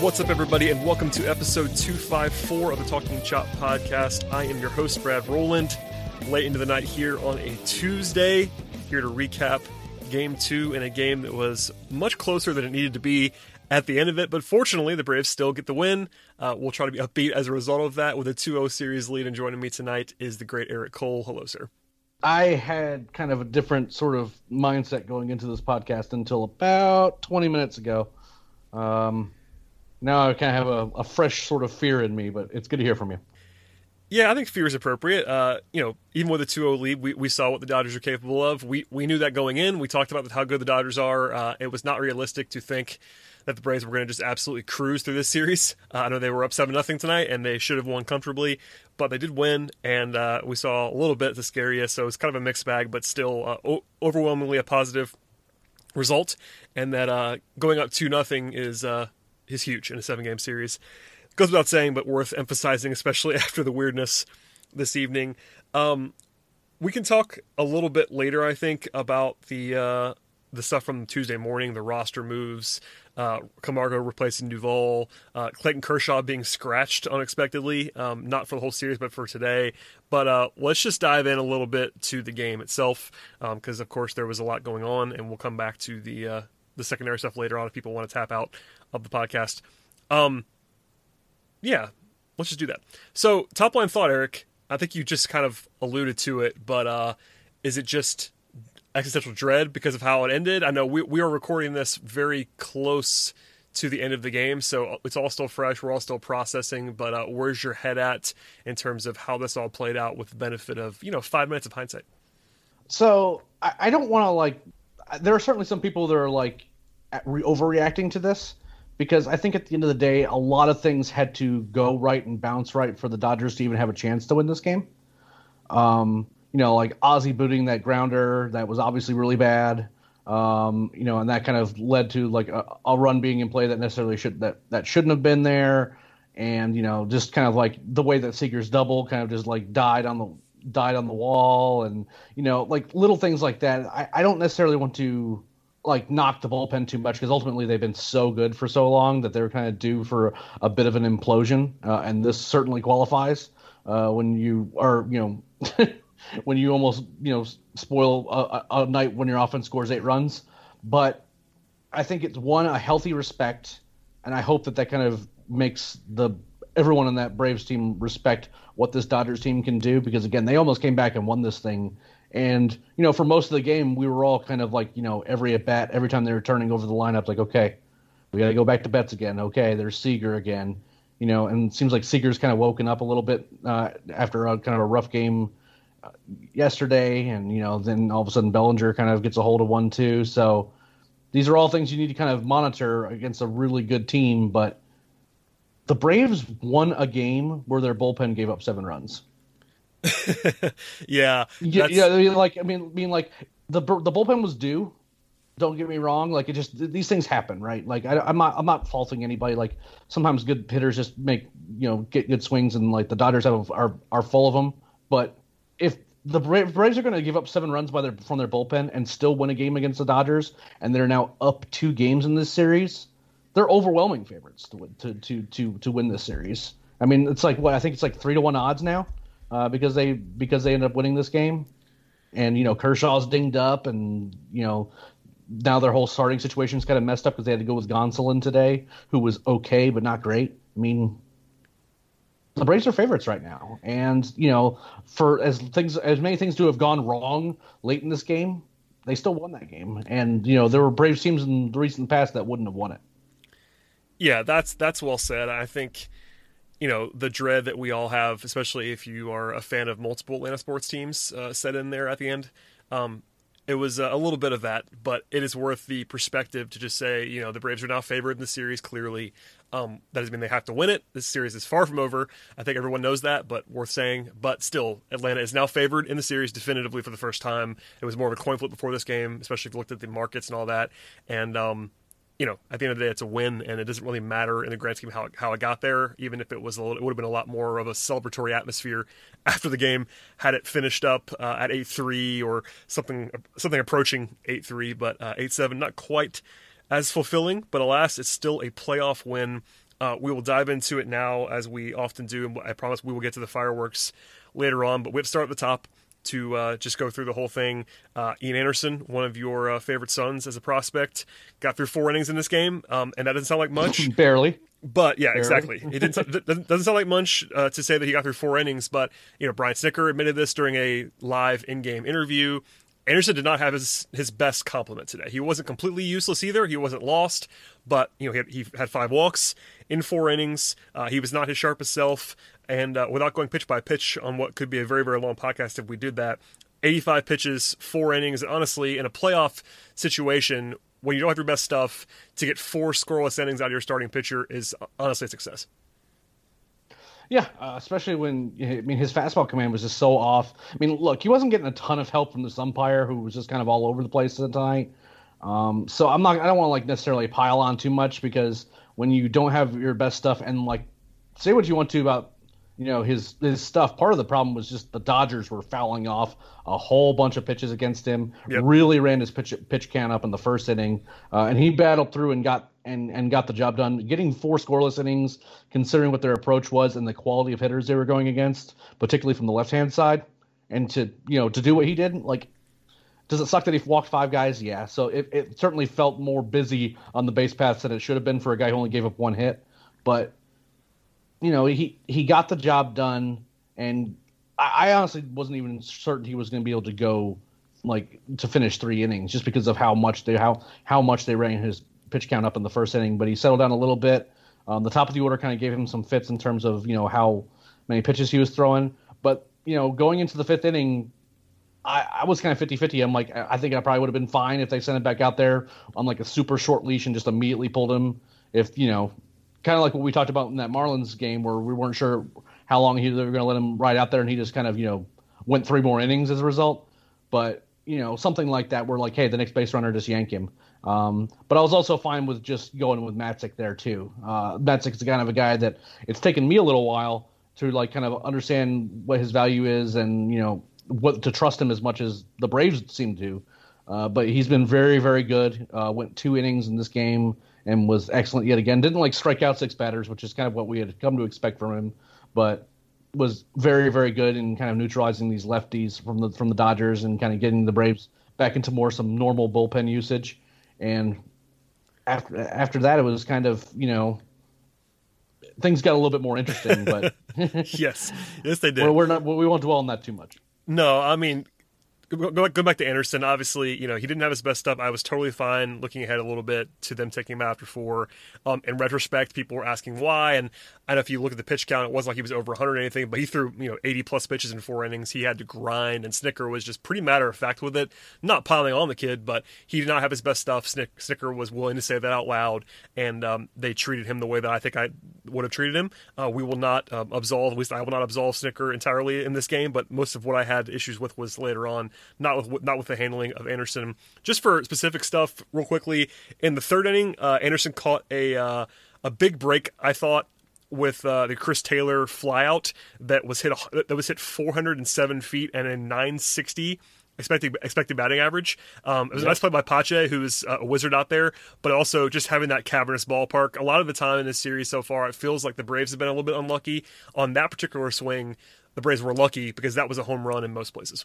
What's up, everybody, and welcome to episode 254 of the Talking Chop podcast. I am your host, Brad Rowland, late into the night here on a Tuesday, here to recap game two in a game that was much closer than it needed to be at the end of it. But fortunately, the Braves still get the win. Uh, we'll try to be upbeat as a result of that with a 2 0 series lead. And joining me tonight is the great Eric Cole. Hello, sir. I had kind of a different sort of mindset going into this podcast until about 20 minutes ago. Um, now I kind of have a, a, fresh sort of fear in me, but it's good to hear from you. Yeah, I think fear is appropriate. Uh, you know, even with a 2-0 lead, we, we saw what the Dodgers are capable of. We we knew that going in. We talked about how good the Dodgers are. Uh, it was not realistic to think that the Braves were going to just absolutely cruise through this series. Uh, I know they were up seven nothing tonight, and they should have won comfortably, but they did win, and uh, we saw a little bit to scare you. So it's kind of a mixed bag, but still uh, o- overwhelmingly a positive result. And that uh, going up two nothing is is huge in a seven game series. Goes without saying, but worth emphasizing, especially after the weirdness this evening. Um, we can talk a little bit later, I think, about the uh, the stuff from Tuesday morning, the roster moves, uh, Camargo replacing Duvall, uh, Clayton Kershaw being scratched unexpectedly, um, not for the whole series, but for today. But uh, let's just dive in a little bit to the game itself, because um, of course there was a lot going on, and we'll come back to the uh, the secondary stuff later on if people want to tap out of the podcast. Um, yeah, let's just do that. So, top line thought, Eric. I think you just kind of alluded to it, but uh, is it just existential dread because of how it ended? I know we we are recording this very close to the end of the game, so it's all still fresh. We're all still processing, but uh, where's your head at in terms of how this all played out with the benefit of you know five minutes of hindsight? So I, I don't want to like. There are certainly some people that are like re- overreacting to this because I think at the end of the day, a lot of things had to go right and bounce right for the Dodgers to even have a chance to win this game. Um, you know, like Ozzie booting that grounder that was obviously really bad. Um, you know, and that kind of led to like a, a, run being in play that necessarily should that that shouldn't have been there, and you know, just kind of like the way that Seager's double kind of just like died on the died on the wall, and you know, like little things like that. I, I don't necessarily want to like knock the bullpen too much because ultimately they've been so good for so long that they're kind of due for a bit of an implosion, uh, and this certainly qualifies uh, when you are you know when you almost you know spoil a, a, night when your offense scores eight runs. But I think it's one a healthy respect, and I hope that that kind of makes the everyone on that Braves team respect what this Dodgers team can do because again they almost came back and won this thing and you know, for most of the game, we were all kind of like, you know, every at bat, every time they were turning over the lineup, like, okay, we got to go back to Betts again. Okay, there's Seager again. You know, and it seems like Seager's kind of woken up a little bit uh, after a, kind of a rough game uh, yesterday, and you know, then all of a sudden Bellinger kind of gets a hold of one too. So these are all things you need to kind of monitor against a really good team. But the Braves won a game where their bullpen gave up seven runs. yeah, yeah, yeah. I mean, like, I mean, being like the the bullpen was due. Don't get me wrong. Like, it just these things happen, right? Like, I, am not I'm not faulting anybody. Like, sometimes good hitters just make you know get good swings, and like the Dodgers have are are full of them. But if the Braves are going to give up seven runs by their from their bullpen and still win a game against the Dodgers, and they're now up two games in this series, they're overwhelming favorites to win, to to to to win this series. I mean, it's like what I think it's like three to one odds now uh, because they because they end up winning this game, and you know Kershaw's dinged up, and you know now their whole starting situation is kind of messed up because they had to go with Gonsolin today, who was okay but not great. I mean, the Braves are favorites right now, and you know, for as things as many things to have gone wrong late in this game, they still won that game. And you know, there were Braves teams in the recent past that wouldn't have won it. Yeah, that's that's well said. I think you know the dread that we all have, especially if you are a fan of multiple Atlanta sports teams, uh, set in there at the end. Um, it was a little bit of that, but it is worth the perspective to just say, you know, the Braves are now favored in the series. Clearly, um, that doesn't mean they have to win it. This series is far from over. I think everyone knows that, but worth saying. But still, Atlanta is now favored in the series definitively for the first time. It was more of a coin flip before this game, especially if you looked at the markets and all that. And um, you know, at the end of the day, it's a win, and it doesn't really matter in the grand scheme how how it got there. Even if it was a little, it would have been a lot more of a celebratory atmosphere after the game had it finished up uh, at eight three or something something approaching eight three, but uh, eight seven, not quite as fulfilling. But alas, it's still a playoff win. Uh, we will dive into it now, as we often do, and I promise we will get to the fireworks later on. But we have to start at the top to uh, just go through the whole thing. Uh, Ian Anderson, one of your uh, favorite sons as a prospect, got through four innings in this game, um, and that doesn't sound like much. Barely. But yeah, Barely. exactly. It didn't doesn't sound like much uh, to say that he got through four innings. But you know, Brian Snitker admitted this during a live in-game interview. Anderson did not have his his best compliment today. He wasn't completely useless either. He wasn't lost, but you know he had, he had five walks in four innings. Uh, he was not his sharpest self, and uh, without going pitch by pitch on what could be a very very long podcast if we did that, 85 pitches, four innings. Honestly, in a playoff situation when you don't have your best stuff, to get four scoreless innings out of your starting pitcher is honestly a success. Yeah, uh, especially when I mean his fastball command was just so off. I mean, look, he wasn't getting a ton of help from this umpire who was just kind of all over the place tonight. Um, so I'm not. I don't want to like necessarily pile on too much because when you don't have your best stuff and like say what you want to about you know his his stuff. Part of the problem was just the Dodgers were fouling off a whole bunch of pitches against him. Yep. Really ran his pitch pitch count up in the first inning, uh, and he battled through and got and and got the job done. Getting four scoreless innings, considering what their approach was and the quality of hitters they were going against, particularly from the left hand side, and to you know to do what he did, like. Does it suck that he walked five guys? Yeah. So it, it certainly felt more busy on the base paths than it should have been for a guy who only gave up one hit. But you know, he he got the job done, and I, I honestly wasn't even certain he was going to be able to go like to finish three innings just because of how much they how how much they ran his pitch count up in the first inning. But he settled down a little bit. Um, the top of the order kind of gave him some fits in terms of you know how many pitches he was throwing. But you know, going into the fifth inning, I, I, was kind of 50 50. I'm like, I think I probably would have been fine if they sent him back out there on like a super short leash and just immediately pulled him. If, you know, kind of like what we talked about in that Marlins game where we weren't sure how long he, they were going to let him ride out there, and he just kind of you know went three more innings as a result. But you know something like that, where like, hey, the next base runner just yank him. Um, but I was also fine with just going with Matzek there too. Uh, Matzek's kind of a guy that it's taken me a little while to like kind of understand what his value is and you know what to trust him as much as the Braves seem to. Uh, but he's been very, very good. Uh, went two innings in this game and was excellent yet again. Didn't like strike out six batters, which is kind of what we had come to expect from him, but was very very good in kind of neutralizing these lefties from the from the Dodgers and kind of getting the Braves back into more some normal bullpen usage. And after after that, it was kind of you know things got a little bit more interesting. But yes, yes they did. Well, we're not we won't dwell on that too much. No, I mean Go, go back to Anderson. Obviously, you know he didn't have his best stuff. I was totally fine looking ahead a little bit to them taking him out after four. Um, in retrospect, people were asking why, and I know if you look at the pitch count, it wasn't like he was over 100 or anything, but he threw you know 80 plus pitches in four innings. He had to grind, and Snitker was just pretty matter of fact with it, not piling on the kid, but he did not have his best stuff. Snick, Snitker was willing to say that out loud, and um, they treated him the way that I think I would have treated him. Uh, we will not um, absolve, at least I will not absolve Snitker entirely in this game, but most of what I had issues with was later on, not with not with the handling of Anderson. Just for specific stuff, real quickly, in the third inning, uh, Anderson caught a uh, a big break. I thought with uh, the Chris Taylor flyout that was hit that was hit 407 feet and a 960 expected expected batting average. Um, it was yep. a nice play by Pache, who's a wizard out there, but also just having that cavernous ballpark. A lot of the time in this series so far, it feels like the Braves have been a little bit unlucky on that particular swing. The Braves were lucky because that was a home run in most places.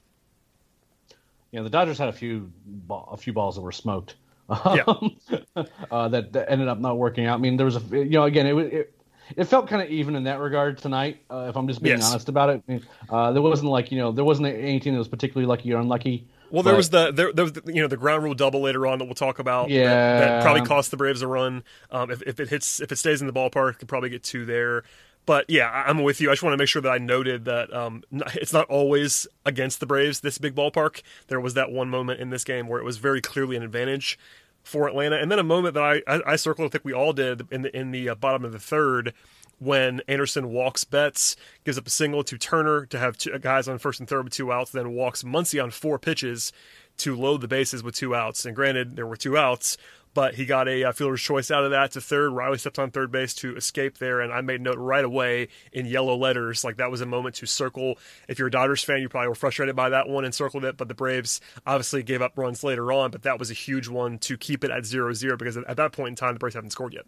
Yeah, the Dodgers had a few a few balls that were smoked. Yeah. uh, that, that ended up not working out. I mean, there was a you know again it, it it felt kind of even in that regard tonight. Uh, if I'm just being Yes. honest about it, I mean, uh, there wasn't like you know there wasn't any team that was particularly lucky or unlucky. Well, there But- was the there, there was the, you know the ground rule double later on that we'll talk about. that- Yeah. that, probably cost the Braves a run. Um, if, if it hits, if it stays in the ballpark, could probably get two there. But yeah, I'm with you. I just want to make sure that I noted that um, it's not always against the Braves. This big ballpark. There was that one moment in this game where it was very clearly an advantage for Atlanta, and then a moment that I I, I circled. I think we all did in the in the uh, bottom of the third when Anderson walks Betts, gives up a single to Turner to have two guys on first and third with two outs, then walks Muncy on four pitches to load the bases with two outs. And granted, there were two outs, but he got a uh, fielder's choice out of that to third. Riley stepped on third base to escape there, and I made note right away in yellow letters like that was a moment to circle. If you're a Dodgers fan, you probably were frustrated by that one and circled it, but the Braves obviously gave up runs later on, but that was a huge one to keep it at 0-0 because at that point in time, the Braves haven't scored yet.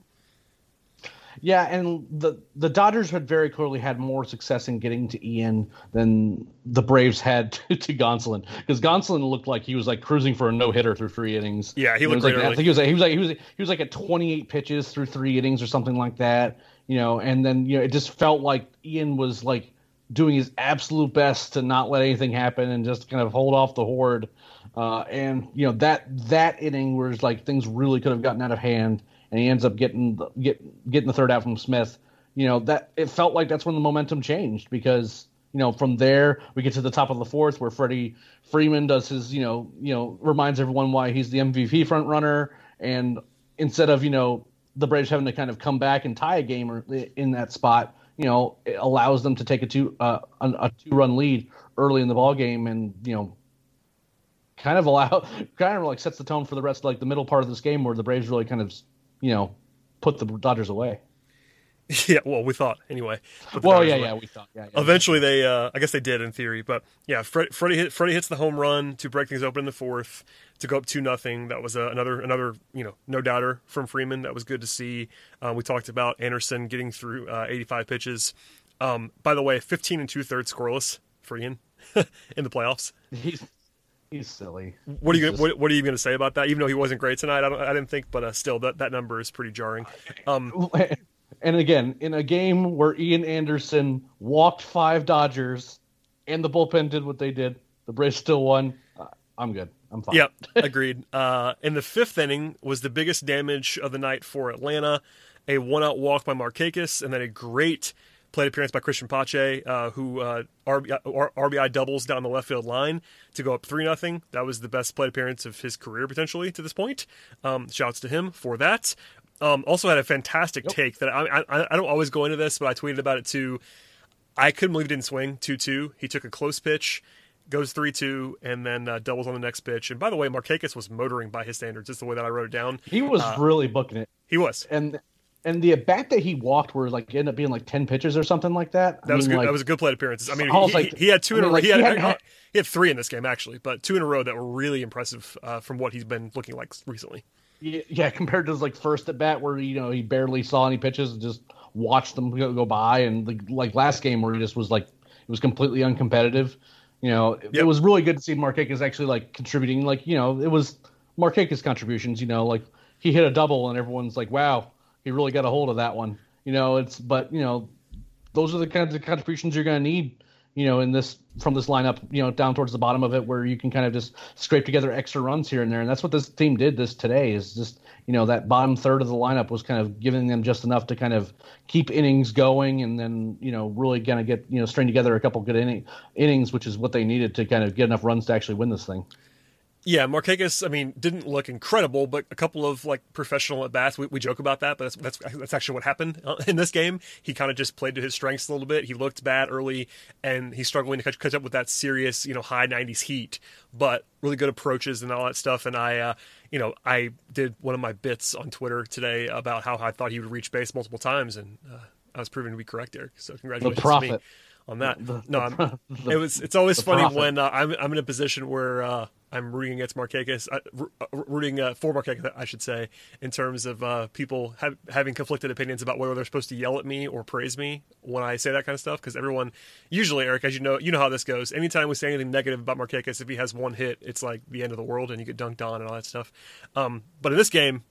Yeah, and the the Dodgers had very clearly had more success in getting to Ian than the Braves had to, to Gonsolin because Gonsolin looked like he was like cruising for a no hitter through three innings. Yeah, he looked like, I think he was like, he was like he was he was like at 28 pitches through three innings or something like that. You know, and then you know it just felt like Ian was like doing his absolute best to not let anything happen and just kind of hold off the horde. Uh, and you know that that inning was like things really could have gotten out of hand, and he ends up getting the, get, getting the third out from Smith. You know that it felt like that's when the momentum changed because you know from there we get to the top of the fourth where Freddie Freeman does his you know you know reminds everyone why he's the MVP front runner, and instead of you know the Braves having to kind of come back and tie a game or in that spot, you know, it allows them to take a two uh, a, two run lead early in the ball game, and you know, kind of allow kind of like sets the tone for the rest of like the middle part of this game where the Braves really kind of you know put the Dodgers away. yeah, well, we thought anyway. Well, yeah, away. yeah, we thought, yeah, yeah. Eventually, they, uh, I guess they did in theory, but yeah, Fred, Freddie, hit, Freddie hits the home run to break things open in the fourth to go up two nothing. That was uh, another, another, you know, no doubter from Freeman. That was good to see. Uh, we talked about Anderson getting through uh, 85 pitches. Um, by the way, 15 and two thirds scoreless for Ian in the playoffs. he's he's silly. What are you, gonna, just- what, what are you going to say about that? Even though he wasn't great tonight, I, don't, I didn't think, but uh, still, that, that number is pretty jarring. Um, And again, in a game where Ian Anderson walked five Dodgers, and the bullpen did what they did, the Braves still won. Uh, I'm good. I'm fine. Yep, agreed. Uh, in the fifth inning was the biggest damage of the night for Atlanta. A one-out walk by Markakis, and then a great plate appearance by Cristian Pache, uh, who uh, RBI, R- RBI doubles down the left field line to go up three nothing. That was the best plate appearance of his career potentially to this point. Um, shouts to him for that. Um, also had a fantastic take that I, I I don't always go into this, but I tweeted about it too. I couldn't believe he didn't swing 2 2. He took a close pitch, goes 3 2, and then uh, doubles on the next pitch. And by the way, Markakis was motoring by his standards. Just the way that I wrote it down. He was Uh, really booking it. He was. and and the at bat that he walked were like ended up being like ten pitches or something like that. I That was mean, good. like, that was a good plate appearance. I mean, I he, like- he, had two I in a row. like, he, had, he hadn't he had three in this game actually, but two in a row that were really impressive uh, from what he's been looking like recently. yeah, compared to his like first at bat where you know he barely saw any pitches and just watched them go, go by, and the, like last game where he just was like it was completely uncompetitive. You know, it, Yep. it was really good to see Markakis actually like contributing. Like you know, it was Markakis contributions. You know, like he hit a double and everyone's like, wow, he really got a hold of that one. You know, it's but you know those are the kinds of contributions you're going to need you know in this from this lineup you know down towards the bottom of it where you can kind of just scrape together extra runs here and there and that's what this team did this today is just you know that bottom third of the lineup was kind of giving them just enough to kind of keep innings going and then you know really kind of get you know string together a couple good inning, innings which is what they needed to kind of get enough runs to actually win this thing Yeah, Markakis, I mean, didn't look incredible, but a couple of like professional at bats. We, we joke about that, but that's that's that's actually what happened uh, in this game. He kind of just played to his strengths a little bit. He looked bad early, and he's struggling to catch, catch up with that serious, you know, high '90s heat. But really good approaches and all that stuff. And I, uh, you know, I did one of my bits on Twitter today about how I thought he would reach base multiple times, and uh, I was proven to be correct, there. So congratulations to me on that. The- no, the- it was. It's always funny prophet. when uh, I'm I'm in a position where uh, I'm rooting against Markakis, uh, uh, rooting uh, for Markakis, I should say, in terms of uh, people have, having conflicted opinions about whether they're supposed to yell at me or praise me when I say that kind of stuff. Because everyone, usually, Eric, as you know, you know how this goes. Anytime we say anything negative about Markakis, if he has one hit, it's like the end of the world, and you get dunked on and all that stuff. Um, but in this game,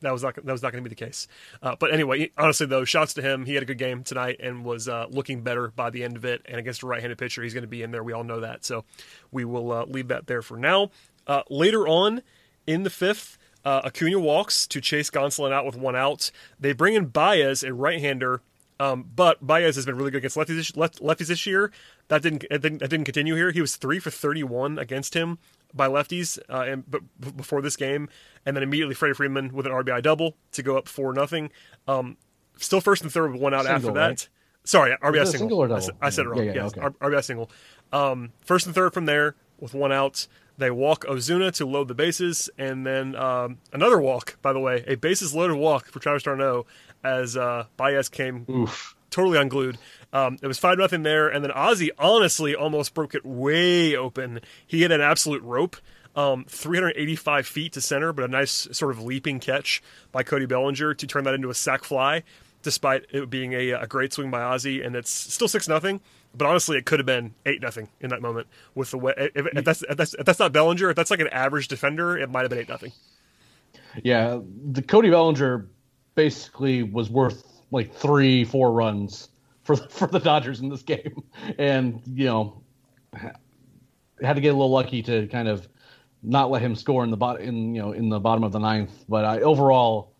that was not that was not going to be the case. Uh, but anyway, honestly though, shouts to him. He had a good game tonight and was uh, looking better by the end of it. And against a right-handed pitcher, he's going to be in there. We all know that. So we will uh, leave that there for now. Uh, later on in the fifth, uh, Acuna walks to chase Gonsolin out with one out. They bring in Baez, a right-hander. Um, but Baez has been really good against lefties this, left, lefties this year. That didn't, it didn't that didn't continue here. He was three for thirty one against him by lefties, uh, and but before this game, and then immediately Freddie Freeman with an RBI double to go up four nothing. Um, still first and third with one out Single, after that. right? Sorry, RBI single. single or I double? said, I said it wrong. Yeah, yeah, yes, okay. RBI single. Um, first and third from there with one out. They walk Ozuna to load the bases, and then um, another walk. By the way, a bases loaded walk for Travis d'Arnaud as uh, Baez came Oof. Totally unglued. Um, it was five nothing there, and then Ozzie honestly almost broke it way open. He hit an absolute rope, um, 385 feet to center, but a nice sort of leaping catch by Cody Bellinger to turn that into a sac fly, despite it being a, a great swing by Ozzie, and it's still six nothing. But honestly, it could have been eight nothing in that moment with the way. If, if, that's, if that's if that's not Bellinger, if that's like an average defender, it might have been eight nothing. Yeah, the Cody Bellinger basically was worth like three, four runs for for the Dodgers in this game, and you know had to get a little lucky to kind of not let him score in the bot in you know in the bottom of the ninth. But I, overall,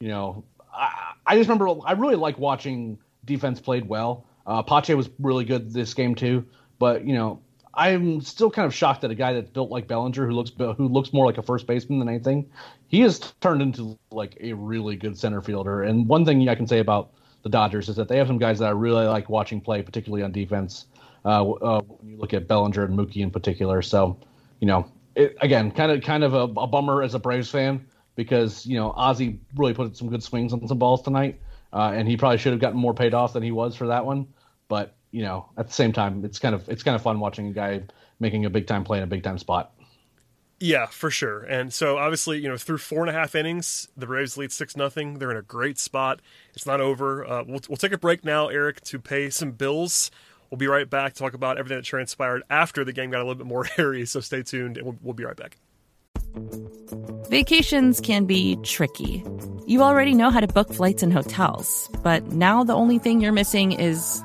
you know, I, I just remember I really like watching defense played well. Uh, Pache was really good this game too, but you know. I'm still kind of shocked that a guy that's built like Bellinger, who looks who looks more like a first baseman than anything, he has turned into like a really good center fielder. And one thing I can say about the Dodgers is that they have some guys that I really like watching play, particularly on defense. Uh, uh, when you look at Bellinger and Mookie in particular, so you know, it, again, kind of kind of a, a bummer as a Braves fan because you know Ozzy really put some good swings on some balls tonight, uh, and he probably should have gotten more paid off than he was for that one. But you know, at the same time, it's kind of it's kind of fun watching a guy making a big time play in a big time spot. Yeah, for sure. And so obviously, you know, through four and a half innings, the Braves lead six nothing. They're in a great spot. It's not over. Uh, we'll we'll take a break now, Eric, to pay some bills. We'll be right back to talk about everything that transpired after the game got a little bit more hairy. So stay tuned, and we'll, we'll be right back. Vacations can be tricky. You already know how to book flights and hotels, but now the only thing you're missing is,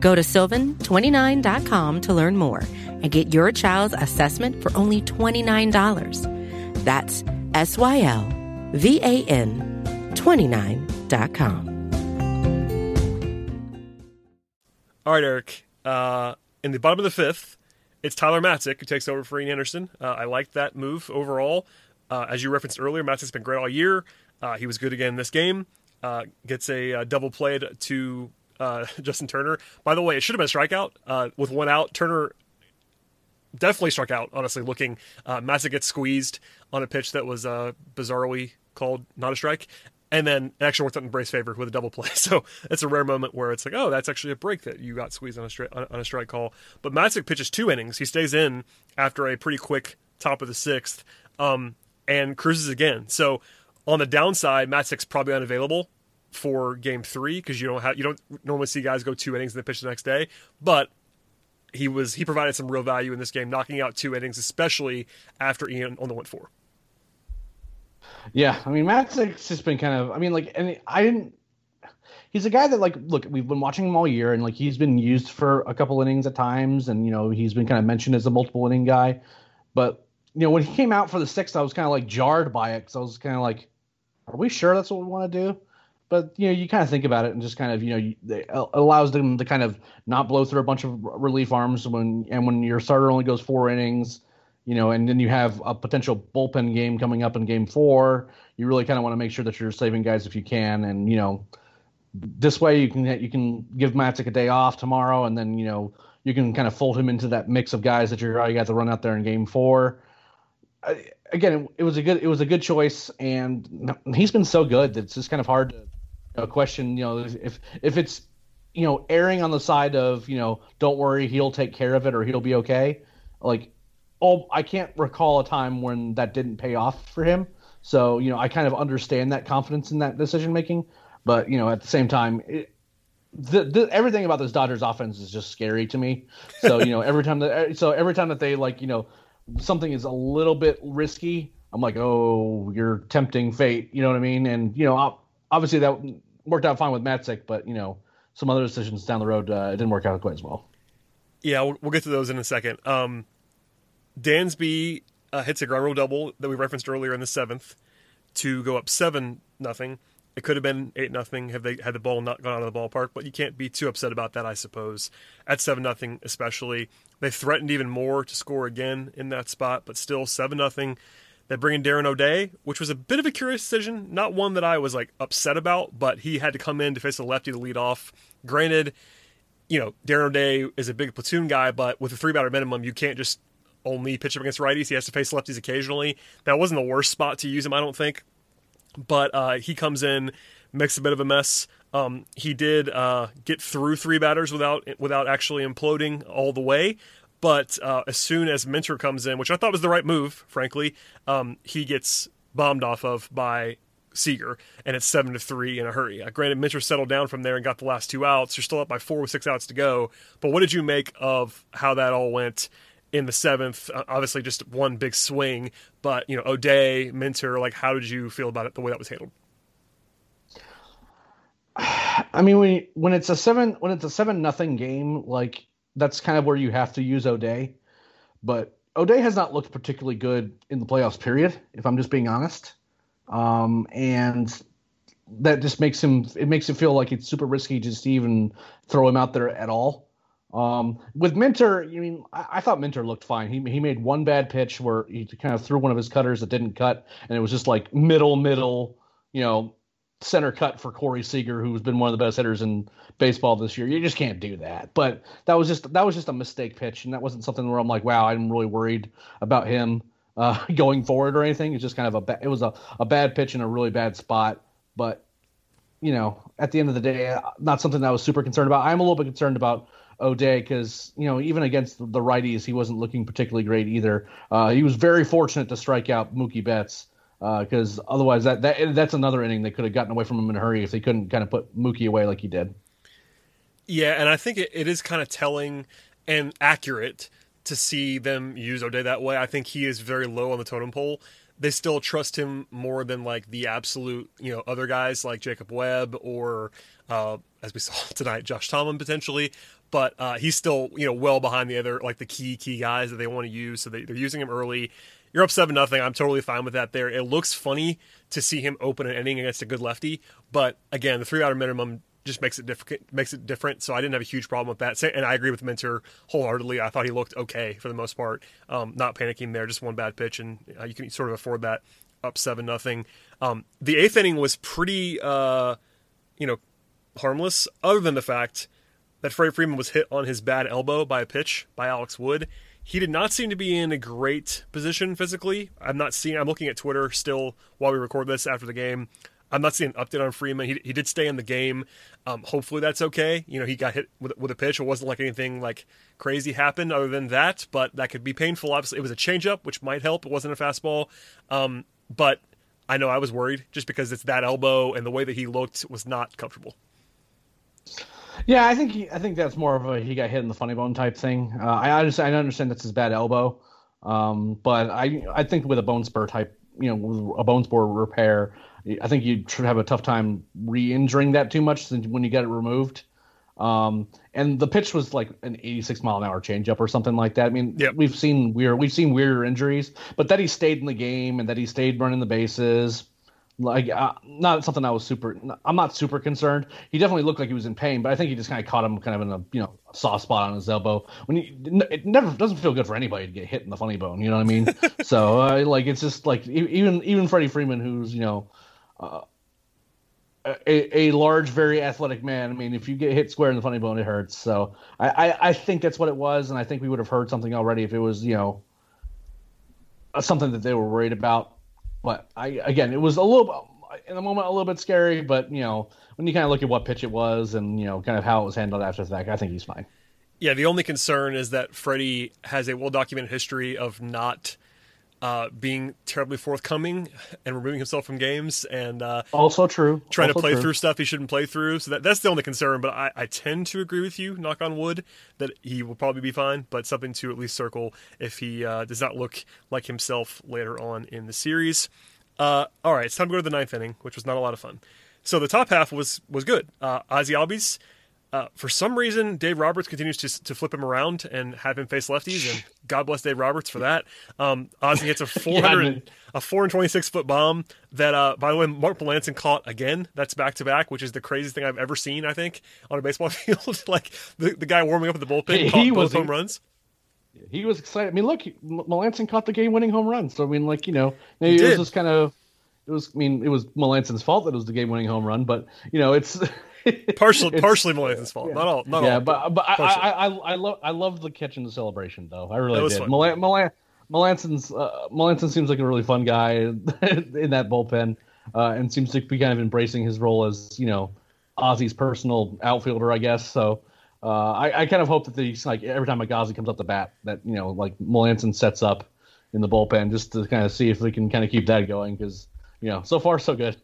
Go to sylvan29.com to learn more and get your child's assessment for only $29. That's S Y L V A N 29.com. All right, Eric. Uh, in the bottom of the fifth, it's Tyler Matzek who takes over for Ian Anderson. Uh, I like that move overall. Uh, as you referenced earlier, Matzek's been great all year. Uh, he was good again this game. uh, gets a uh, double play to uh, Justin Turner. By the way, it should have been a strikeout uh, with one out. Turner definitely struck out. Honestly, looking, uh, Matzek gets squeezed on a pitch that was uh, bizarrely called not a strike, and then it actually worked out in Bray's favor with a double play. So it's a rare moment where it's like, oh, that's actually a break that you got squeezed on a strike on a strike call. But Matzek pitches two innings. He stays in after a pretty quick top of the sixth, um, and cruises again. So on the downside, Matzek's probably unavailable for game three because you don't have you don't normally see guys go two innings and then pitch the next day. But he was he provided some real value in this game, knocking out two innings, especially after Ian only went four. Yeah, I mean Matzek's just been kind of. I mean, like, and I didn't. He's a guy that like look we've been watching him all year and like he's been used for a couple innings at times and you know he's been kind of mentioned as a multiple inning guy, but you know when he came out for the sixth I was kind of like jarred by it because I was kind of like, are we sure that's what we want to do? But you know you kind of think about it and just kind of you know it uh, allows them to kind of not blow through a bunch of relief arms when and when your starter only goes four innings you know and then you have a potential bullpen game coming up in game four. You really kind of want to make sure that you're saving guys if you can and you know this way you can you can give Matzek a day off tomorrow and then you know you can kind of fold him into that mix of guys that you're oh, you got to run out there in game four. Again it, it was a good it was a good choice and he's been so good that it's just kind of hard to a question, you know, if if it's you know erring on the side of you know don't worry he'll take care of it or he'll be okay, like oh I can't recall a time when that didn't pay off for him. So you know I kind of understand that confidence in that decision making, but you know at the same time. It, the, the, everything about this Dodgers offense is just scary to me. So you know every time that so every time that they like you know something is a little bit risky, I'm like, oh, you're tempting fate. You know what I mean? And you know, obviously that worked out fine with Matzek, but you know some other decisions down the road uh, it didn't work out quite as well. Yeah, we'll, we'll get to those in a second. Um, Dansby uh, hits a ground rule double that we referenced earlier in the seventh to go up seven nothing. It could have been eight nothing had they had the ball not gone out of the ballpark, but you can't be too upset about that, I suppose. At seven nothing, especially, they threatened even more to score again in that spot, but still seven nothing. They bring in Darren O'Day, which was a bit of a curious decision. Not one that I was like upset about, but he had to come in to face a lefty to lead off. Granted, you know, Darren O'Day is a big platoon guy, but with a three batter minimum, you can't just only pitch up against righties. He has to face lefties occasionally. That wasn't the worst spot to use him, I don't think. But uh, he comes in, makes a bit of a mess. Um, he did uh, get through three batters without without actually imploding all the way. But uh, as soon as Minter comes in, which I thought was the right move, frankly, um, he gets bombed off of by Seager, and it's seven to three in a hurry. Uh, granted, Minter settled down from there and got the last two outs. You're still up by four with six outs to go. But what did you make of how that all went in the seventh? Uh, obviously, just one big swing, but you know, O'Day, Minter, like, how did you feel about it? The way that was handled. I mean, when when it's a seven when it's a seven nothing game, like that's kind of where you have to use O'Day. But O'Day has not looked particularly good in the playoffs, period, if I'm just being honest. Um, and that just makes him it makes it feel like it's super risky just to even throw him out there at all. Um, with Minter, I mean, I, I, thought Minter looked fine. He he made one bad pitch where he kind of threw one of his cutters that didn't cut, and it was just like middle middle, you know, center cut for Corey Seager, who's been one of the best hitters in baseball this year. You just can't do that. But that was just that was just a mistake pitch, and that wasn't something where I'm like, wow, I'm really worried about him uh, going forward or anything. It's just kind of a ba- it was a, a bad pitch in a really bad spot. But you know, at the end of the day, uh, not something that I was super concerned about. I'm a little bit concerned about O'Day because you know even against the righties, he wasn't looking particularly great either. Uh, he was very fortunate to strike out Mookie Betts because uh, otherwise that, that that's another inning they could have gotten away from him in a hurry if they couldn't kind of put Mookie away like he did. Yeah, and I think it, it is kind of telling and accurate to see them use O'Day that way. I think he is very low on the totem pole. They still trust him more than like the absolute, you know, other guys like Jacob Webb or, uh, as we saw tonight, Josh Tomlin potentially. But uh, he's still, you know, well behind the other like the key key guys that they want to use. So they, they're using him early. You're up seven nothing. I'm totally fine with that. There, it looks funny to see him open an inning against a good lefty, but again, the three out minimum just makes it different. Makes it different. So I didn't have a huge problem with that. And I agree with Minter wholeheartedly. I thought he looked okay for the most part. Um, not panicking there, just one bad pitch, and uh, you can sort of afford that. Up seven nothing. Um, the eighth inning was pretty. Uh, you know, harmless, other than the fact that Freddie Freeman was hit on his bad elbow by a pitch by Alex Wood. He did not seem to be in a great position physically. I'm not seeing. I'm looking at Twitter still while we record this after the game. I'm not seeing an update on Freeman. He, he did stay in the game. Um, hopefully that's okay. You know, he got hit with, with a pitch. It wasn't like anything like crazy happened other than that, but that could be painful. Obviously, it was a changeup, which might help. It wasn't a fastball. Um, but I know I was worried just because it's that elbow and the way that he looked was not comfortable. Yeah, I think he, I think that's more of a he got hit in the funny bone type thing. Uh, I understand I understand that's his bad elbow, um, but I I think with a bone spur type, you know, a bone spur repair, I think you should have a tough time re-injuring that too much when you get it removed. Um, and the pitch was like an 86 mile an hour changeup or something like that. I mean, yep. we've seen weird, we've seen weirder injuries, but that he stayed in the game and that he stayed running the bases, like uh, not something I was super. I'm not super concerned. He definitely looked like he was in pain, but I think he just kind of caught him kind of in a you know soft spot on his elbow. When you, it never doesn't feel good for anybody to get hit in the funny bone. You know what I mean? so uh, like it's just like even even Freddie Freeman, who's you know. Uh, a, a large, very athletic man. I mean, if you get hit square in the funny bone, it hurts. So I, I, I think that's what it was, and I think we would have heard something already if it was, you know, something that they were worried about. But I, again, it was a little in the moment a little bit scary. But you know, when you kind of look at what pitch it was and you know, kind of how it was handled after the fact, I think he's fine. Yeah, the only concern is that Freddie has a well documented history of not uh, being terribly forthcoming and removing himself from games and uh, also true. trying also to play true. through stuff he shouldn't play through. So that, that's the only concern but I, I tend to agree with you knock on wood that he will probably be fine but something to at least circle if he uh, does not look like himself later on in the series. Uh, all right it's time to go to the ninth inning which was not a lot of fun. So the top half was was good. Uh, Ozzie Albies uh, for some reason, Dave Roberts continues to, to flip him around and have him face lefties, and God bless Dave Roberts for that. Um, Ozzie hits a 400, yeah, a 426 foot bomb that, uh, by the way, Mark Melancon caught again. That's back to back, which is the craziest thing I've ever seen. I think on a baseball field, like the, the guy warming up at the bullpen he, caught he both was, home runs. He was excited. I mean, look, Melancon caught the game winning home run. So I mean, like you know, maybe it was just kind of. It was. I mean, it was Melancon's fault that it was the game winning home run, but you know, it's. partially partially Melancon's fault. Yeah. Not all. Not yeah, all, but but I, I, I I love I love the catch and the celebration though. I really did. Melan- Melan- Melancon's uh, Melancon seems like a really fun guy in that bullpen, uh, and seems to be kind of embracing his role as you know Ozzie's personal outfielder, I guess. So. Uh, I, I kind of hope that he's like every time a Ozzie comes up the bat, that you know, like Melancon sets up in the bullpen just to kind of see if we can kind of keep that going because you know, so far so good.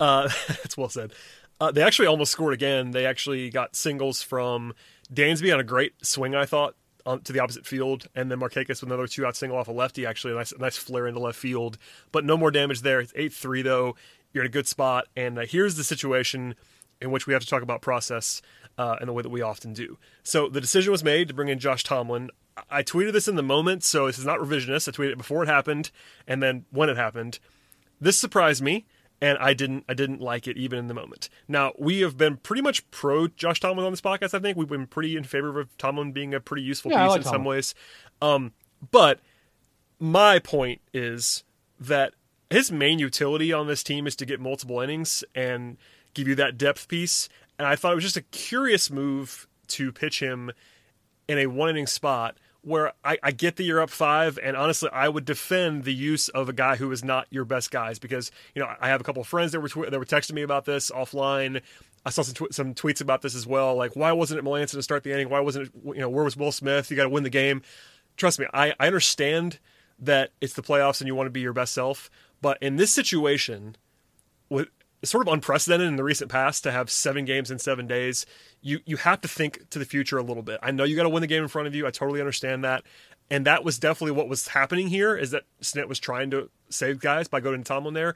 Uh, that's well said. Uh, they actually almost scored again. They actually got singles from Dansby on a great swing, I thought, on, to the opposite field, and then Markakis with another two out single off a lefty, actually a nice, nice flare into left field. But no more damage there. It's eight three though. You're in a good spot, and uh, here's the situation in which we have to talk about process uh, in the way that we often do. So the decision was made to bring in Josh Tomlin. I tweeted this in the moment, so this is not revisionist. I tweeted it before it happened, and then when it happened. This surprised me and I didn't I didn't like it even in the moment. Now we have been pretty much pro Josh Tomlin on this podcast. I think we've been pretty in favor of Tomlin being a pretty useful yeah, piece like in Tomlin. some ways. Um, but my point is that his main utility on this team is to get multiple innings and give you that depth piece. And I thought it was just a curious move to pitch him in a one inning spot where I, I, get that you're up five, and honestly, I would defend the use of a guy who is not your best guys because you know I have a couple of friends that were tw- that were texting me about this offline. I saw some tw- some tweets about this as well. Like, why wasn't it Melancon to start the inning? Why wasn't it you know where was Will Smith? You got to win the game. Trust me, I, I understand that it's the playoffs and you want to be your best self, but in this situation, with sort of unprecedented in the recent past to have seven games in seven days. You you have to think to the future a little bit. I know you got to win the game in front of you. I totally understand that, and that was definitely what was happening here. Is that Snit was trying to save guys by going to Tomlin there.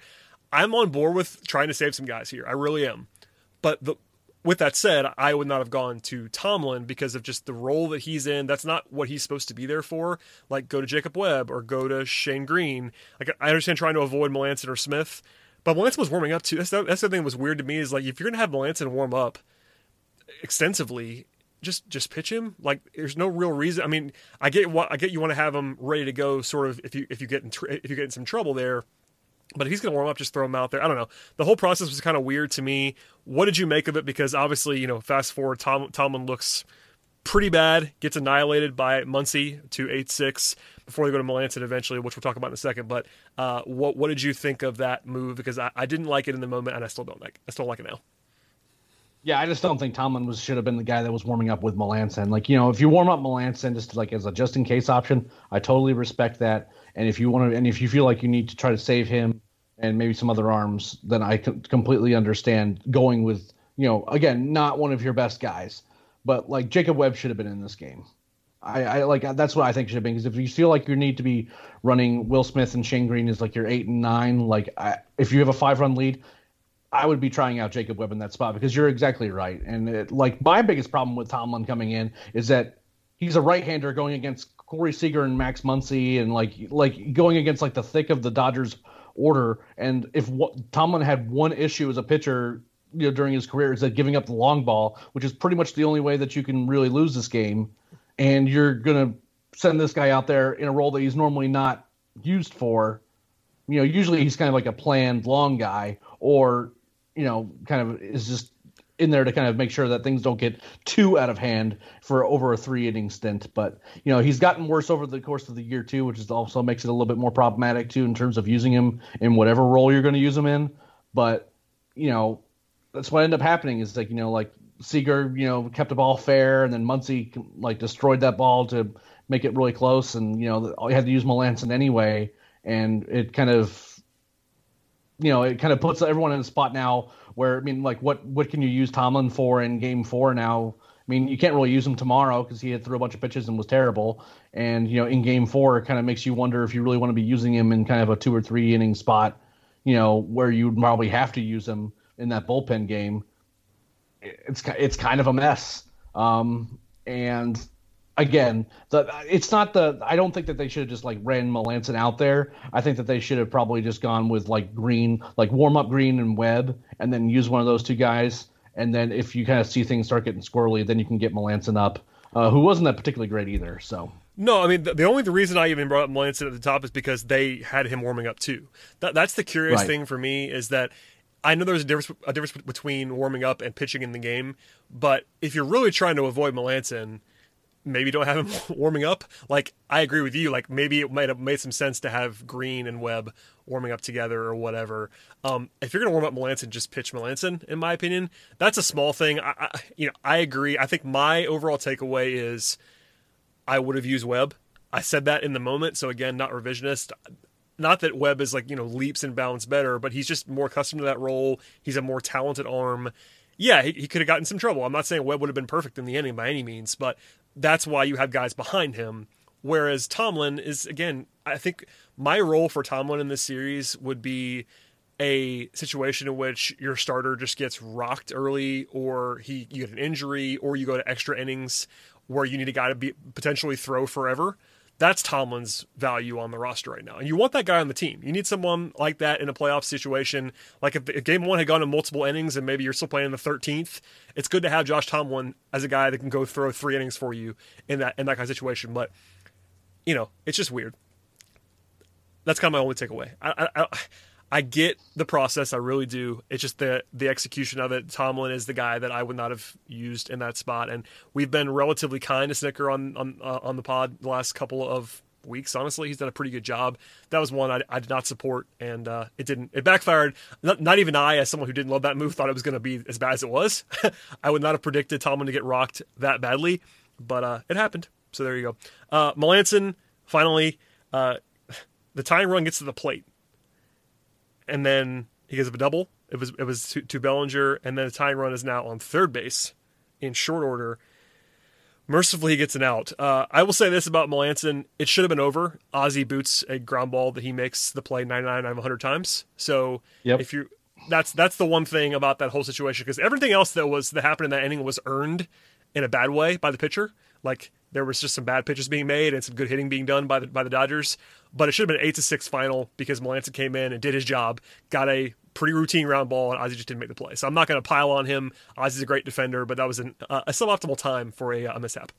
I'm on board with trying to save some guys here. I really am. But the, with that said, I would not have gone to Tomlin because of just the role that he's in. That's not what he's supposed to be there for. Like go to Jacob Webb or go to Shane Greene. Like I understand trying to avoid Melancon or Smith but Melancon was warming up too. That's the, that's the thing that was weird to me is like if you're gonna have Melancon warm up extensively, just just pitch him. Like there's no real reason. I mean, I get what I get. You want to have him ready to go, sort of if you if you get in tr- if you get in some trouble there. But if he's to warm up, just throw him out there. I don't know. The whole process was kind of weird to me. What did you make of it? Because obviously, you know, fast forward, Tom, Tomlin looks pretty bad, gets annihilated by Muncy to 8 6 before they go to Melancon eventually, which we'll talk about in a second. But uh, what what did you think of that move? Because I, I didn't like it in the moment, and I still don't like I still like it now. Yeah, I just don't think Tomlin was should have been the guy that was warming up with Melancon. Like, you know, if you warm up Melancon just like as a just in case option, I totally respect that. And if you want to, and if you feel like you need to try to save him and maybe some other arms, then I completely understand going with, you know, again, not one of your best guys, but like Jacob Webb should have been in this game. I, I like that's what I think should been because if you feel like you need to be running Will Smith and Shane Greene is like your eight and nine, like I, if you have a five run lead, I would be trying out Jacob Webb in that spot because you're exactly right. And it, like my biggest problem with Tomlin coming in is that he's a right hander going against Corey Seager and Max Muncy and like like going against like the thick of the Dodgers order. And if what, Tomlin had one issue as a pitcher you know during his career is that giving up the long ball, which is pretty much the only way that you can really lose this game, and you're gonna send this guy out there in a role that he's normally not used for. You know, usually he's kind of like a planned long guy, or you know, kind of is just in there to kind of make sure that things don't get too out of hand for over a three inning stint. But you know, he's gotten worse over the course of the year too, which is also makes it a little bit more problematic too in terms of using him in whatever role you're going to use him in. But you know, that's what ended up happening is like you know like Seager you know kept the ball fair and then Muncy like destroyed that ball to make it really close and you know you had to use Melancon anyway and it kind of you know it kind of puts everyone in a spot now where I mean like what what can you use Tomlin for in game four now I mean, you can't really use him tomorrow because he had threw a bunch of pitches and was terrible. And you know, in Game Four, it kind of makes you wonder if you really want to be using him in kind of a two or three inning spot. You know, where you'd probably have to use him in that bullpen game, it's it's kind of a mess. Um, and again, the it's not the I don't think that they should have just like ran Melancon out there. I think that they should have probably just gone with like Greene, like warm up Greene and Webb, and then use one of those two guys. And then if you kind of see things start getting squirrely, then you can get Melancon up, uh, who wasn't that particularly great either. So. No, I mean the, the, only the reason I even brought up Melancon at the top is because they had him warming up too. That, that's the curious right. thing for me is that I know there's a difference a difference between warming up and pitching in the game, but if you're really trying to avoid Melancon, maybe don't have him warming up. Like I agree with you. Like maybe it might have made some sense to have Greene and Webb warming up together or whatever. Um, if you're gonna warm up Melancon, just pitch Melancon. In my opinion, that's a small thing. I, I you know I agree. I think my overall takeaway is I would have used Webb. I said that in the moment, so again, not revisionist not that Webb is like you know leaps and bounds better, but he's just more accustomed to that role. He's a more talented arm. Yeah, he, he could have gotten some trouble. I'm not saying Webb would have been perfect in the ending by any means, but that's why you have guys behind him. Whereas Tomlin is again, I think my role for Tomlin in this series would be a situation in which your starter just gets rocked early, or he you get an injury, or you go to extra innings where you need a guy to be potentially throw forever that's Tomlin's value on the roster right now. And you want that guy on the team. You need someone like that in a playoff situation. Like if, if game one had gone to multiple innings and maybe you're still playing in the 13th, it's good to have Josh Tomlin as a guy that can go throw three innings for you in that in that kind of situation. But you know, it's just weird. That's kind of my only takeaway. I, I, I get the process, I really do. It's just the the execution of it. Tomlin is the guy that I would not have used in that spot, and we've been relatively kind to Snitker on on uh, on the pod the last couple of weeks. Honestly, he's done a pretty good job. That was one I, I did not support, and uh, it didn't. It backfired. Not, not, even I, as someone who didn't love that move, thought it was going to be as bad as it was. I would not have predicted Tomlin to get rocked that badly, but uh, it happened. So there you go. Uh, Melancon finally, uh, the tying run gets to the plate and then he gives up a double. It was it was to, to Bellinger, and then the tying run is now on third base in short order. Mercifully, he gets an out. Uh, I will say this about Melancon: it should have been over. Ozzie boots a ground ball that he makes the play 99 out of 100 times. So yep. if you that's that's the one thing about that whole situation because everything else that was that happened in that inning was earned in a bad way by the pitcher. Like there was just some bad pitches being made and some good hitting being done by the by the Dodgers. But it should have been eight to six final because Melancon came in and did his job, got a pretty routine round ball, and Ozzie just didn't make the play. So I'm not going to pile on him. Ozzie's a great defender, but that was an, uh, a suboptimal time for a, a mishap.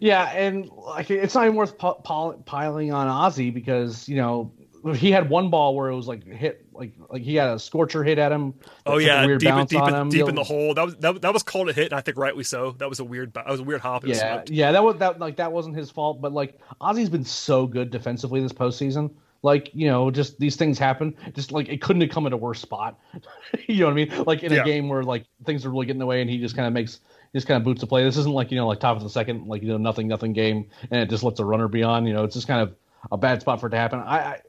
Yeah, and like it's not even worth piling on Ozzie because you know he had one ball where it was like hit like like he had a scorcher hit at him. Oh yeah, deep, deep, in, deep in the hole. That was that, that was called a hit, and I think rightly so. That was a weird that was a weird hop. Yeah, yeah, that was that like that wasn't his fault, but like Ozzie's been so good defensively this postseason. Like you know, just these things happen. Just like it couldn't have come at a worse spot. you know what I mean? Like in a game where like things are really getting away, and he just kind of makes just kind of boots the play. This isn't like you know like top of the second, like you know nothing nothing game, and it just lets a runner be on. You know, it's just kind of a bad spot for it to happen. I, I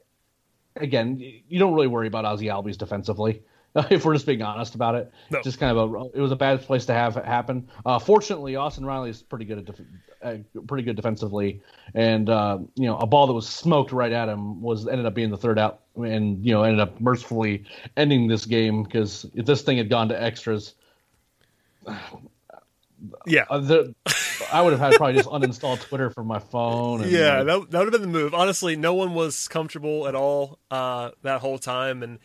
again, you don't really worry about Ozzie Albies defensively. If we're just being honest about it, no. just kind of a it was a bad place to have it happen. Uh, fortunately, Austin Riley is pretty good at def- uh, pretty good defensively, and uh, you know a ball that was smoked right at him was ended up being the third out, and you know ended up mercifully ending this game because if this thing had gone to extras, yeah, uh, the, I would have had probably just uninstall Twitter from my phone. yeah, that, that would have been the move. Honestly, no one was comfortable at all uh, that whole time, and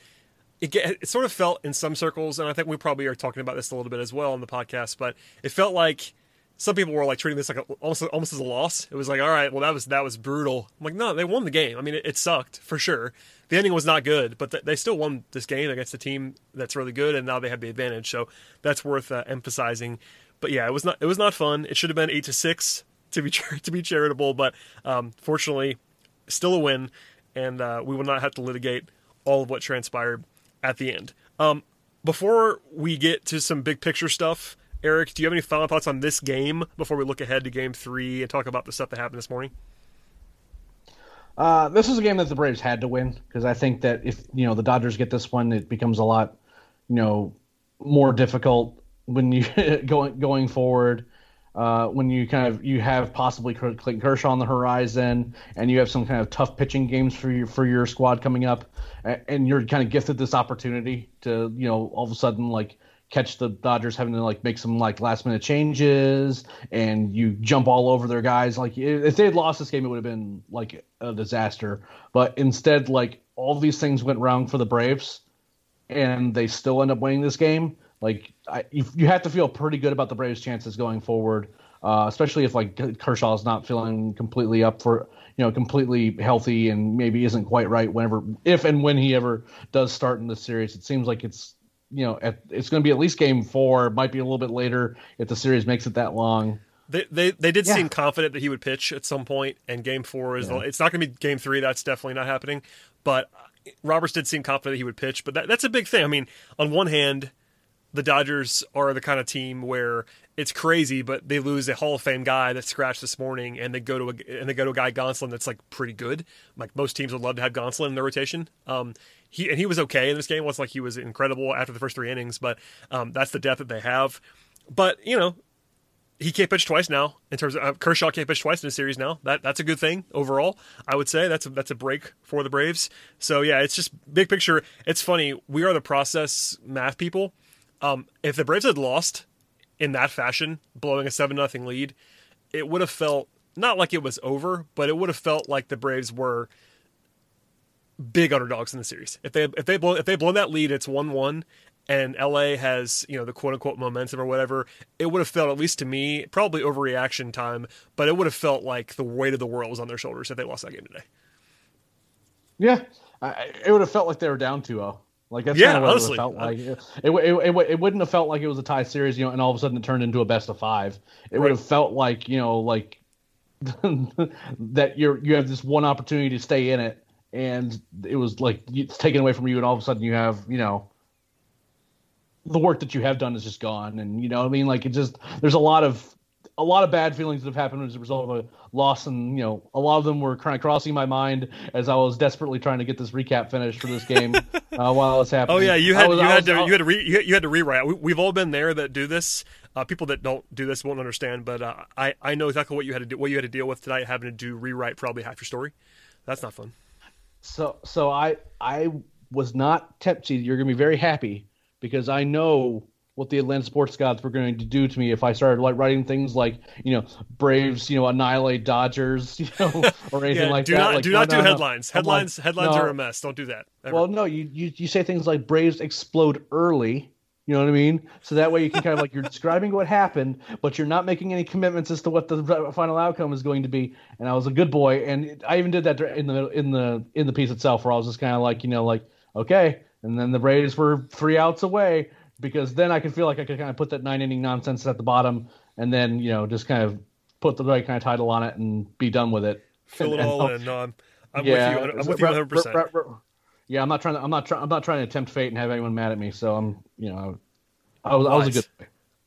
it, it sort of felt in some circles, and I think we probably are talking about this a little bit as well on the podcast, but it felt like some people were like treating this like a, almost almost as a loss. It was like, all right, well that was that was brutal. I'm like, no, they won the game. I mean, it, it sucked for sure. The ending was not good, but th- they still won this game against a team that's really good, and now they have the advantage. So that's worth uh, emphasizing. But yeah, it was not it was not fun. It should have been eight to six to be to be charitable, but um, fortunately, still a win, and uh, we will not have to litigate all of what transpired at the end. Um, before we get to some big picture stuff, Eric, do you have any final thoughts on this game before we look ahead to Game Three and talk about the stuff that happened this morning? Uh, this is a game that the Braves had to win because I think that if you know the Dodgers get this one, it becomes a lot, you know, more difficult when you going going forward. Uh, when you kind of you have possibly Clayton Kershaw on the horizon, and you have some kind of tough pitching games for your for your squad coming up, and you're kind of gifted this opportunity to you know all of a sudden like catch the Dodgers having to like make some like last minute changes, and you jump all over their guys. Like if they had lost this game, it would have been like a disaster. But instead, like all these things went wrong for the Braves, and they still end up winning this game like I, you, you have to feel pretty good about the Braves' chances going forward, uh, especially if like Kershaw's not feeling completely up for you know completely healthy and maybe isn't quite right whenever if and when he ever does start in the series. It seems like it's you know at, it's going to be at least game four, might be a little bit later if the series makes it that long. They they, they did yeah. seem confident that he would pitch at some point, and game four is yeah. it's not going to be game three. That's definitely not happening. But Roberts did seem confident that he would pitch, but that, that's a big thing. I mean, on one hand the Dodgers are the kind of team where it's crazy, but they lose a Hall of Fame guy that scratched this morning, and they go to a and they go to a guy Gonsolin that's like pretty good. Like most teams would love to have Gonsolin in their rotation. Um, he and he was okay in this game. It wasn't like he was incredible after the first three innings, but um, that's the depth that they have. But you know, he can't pitch twice now. In terms of uh, Kershaw can't pitch twice in a series now. That that's a good thing overall. I would say that's a, that's a break for the Braves. So yeah, it's just big picture. It's funny. We are the process math people um, if the Braves had lost in that fashion, blowing a seven nothing lead, it would have felt not like it was over, but it would have felt like the Braves were big underdogs in the series. If they if they blow if they blow that lead, it's one one, and LA has you know the quote unquote momentum or whatever. It would have felt at least to me probably overreaction time, but it would have felt like the weight of the world was on their shoulders if they lost that game today. Yeah, I, it would have felt like they were down 2-0. Like that's yeah, kind of what honestly. it felt like. It, it, it, it, wouldn't have felt like it was a tie series, you know, and all of a sudden it turned into a best of five. It right. would have felt like, you know, like that you're you have this one opportunity to stay in it, and it was like it's taken away from you, and all of a sudden you have, you know, the work that you have done is just gone, and you know, I mean, like it just there's a lot of a lot of bad feelings that have happened as a result of a loss, and you know, a lot of them were kind of crossing my mind as I was desperately trying to get this recap finished for this game uh, while it's happening. Oh yeah, you had was, you had was, to you had to re, you, had, you had to rewrite. We, have all been there that do this. Uh, people that don't do this won't understand, but uh, I I know exactly what you had to do, what you had to deal with tonight, having to do rewrite probably half your story. That's not fun. So so I I was not tipsy. You're gonna be very happy because I know what the Atlanta sports gods were going to do to me if I started like writing things like you know Braves you know annihilate Dodgers you know or anything yeah, like do that. Not, like, do no, not no, do no. headlines. Headlines like, headlines are a mess. Don't do that. Ever. Well, no, you, you you say things like Braves explode early You know what I mean? So that way you can kind of like you're describing what happened, but you're not making any commitments as to what the final outcome is going to be. And I was a good boy, and I even did that in the in the in the piece itself, where I was just kind of like, you know, like okay. And then the Braves were three outs away because then I could feel like I could kind of put that nine inning nonsense at the bottom, and then you know just kind of put the right kind of title on it and be done with it. Fill and, it all in. No, I'm, I'm yeah, with you. I'm with you 100. percent yeah, I'm not trying to. I'm not trying. I'm not trying to tempt fate and have anyone mad at me. So I'm, you know, I was, I was a good.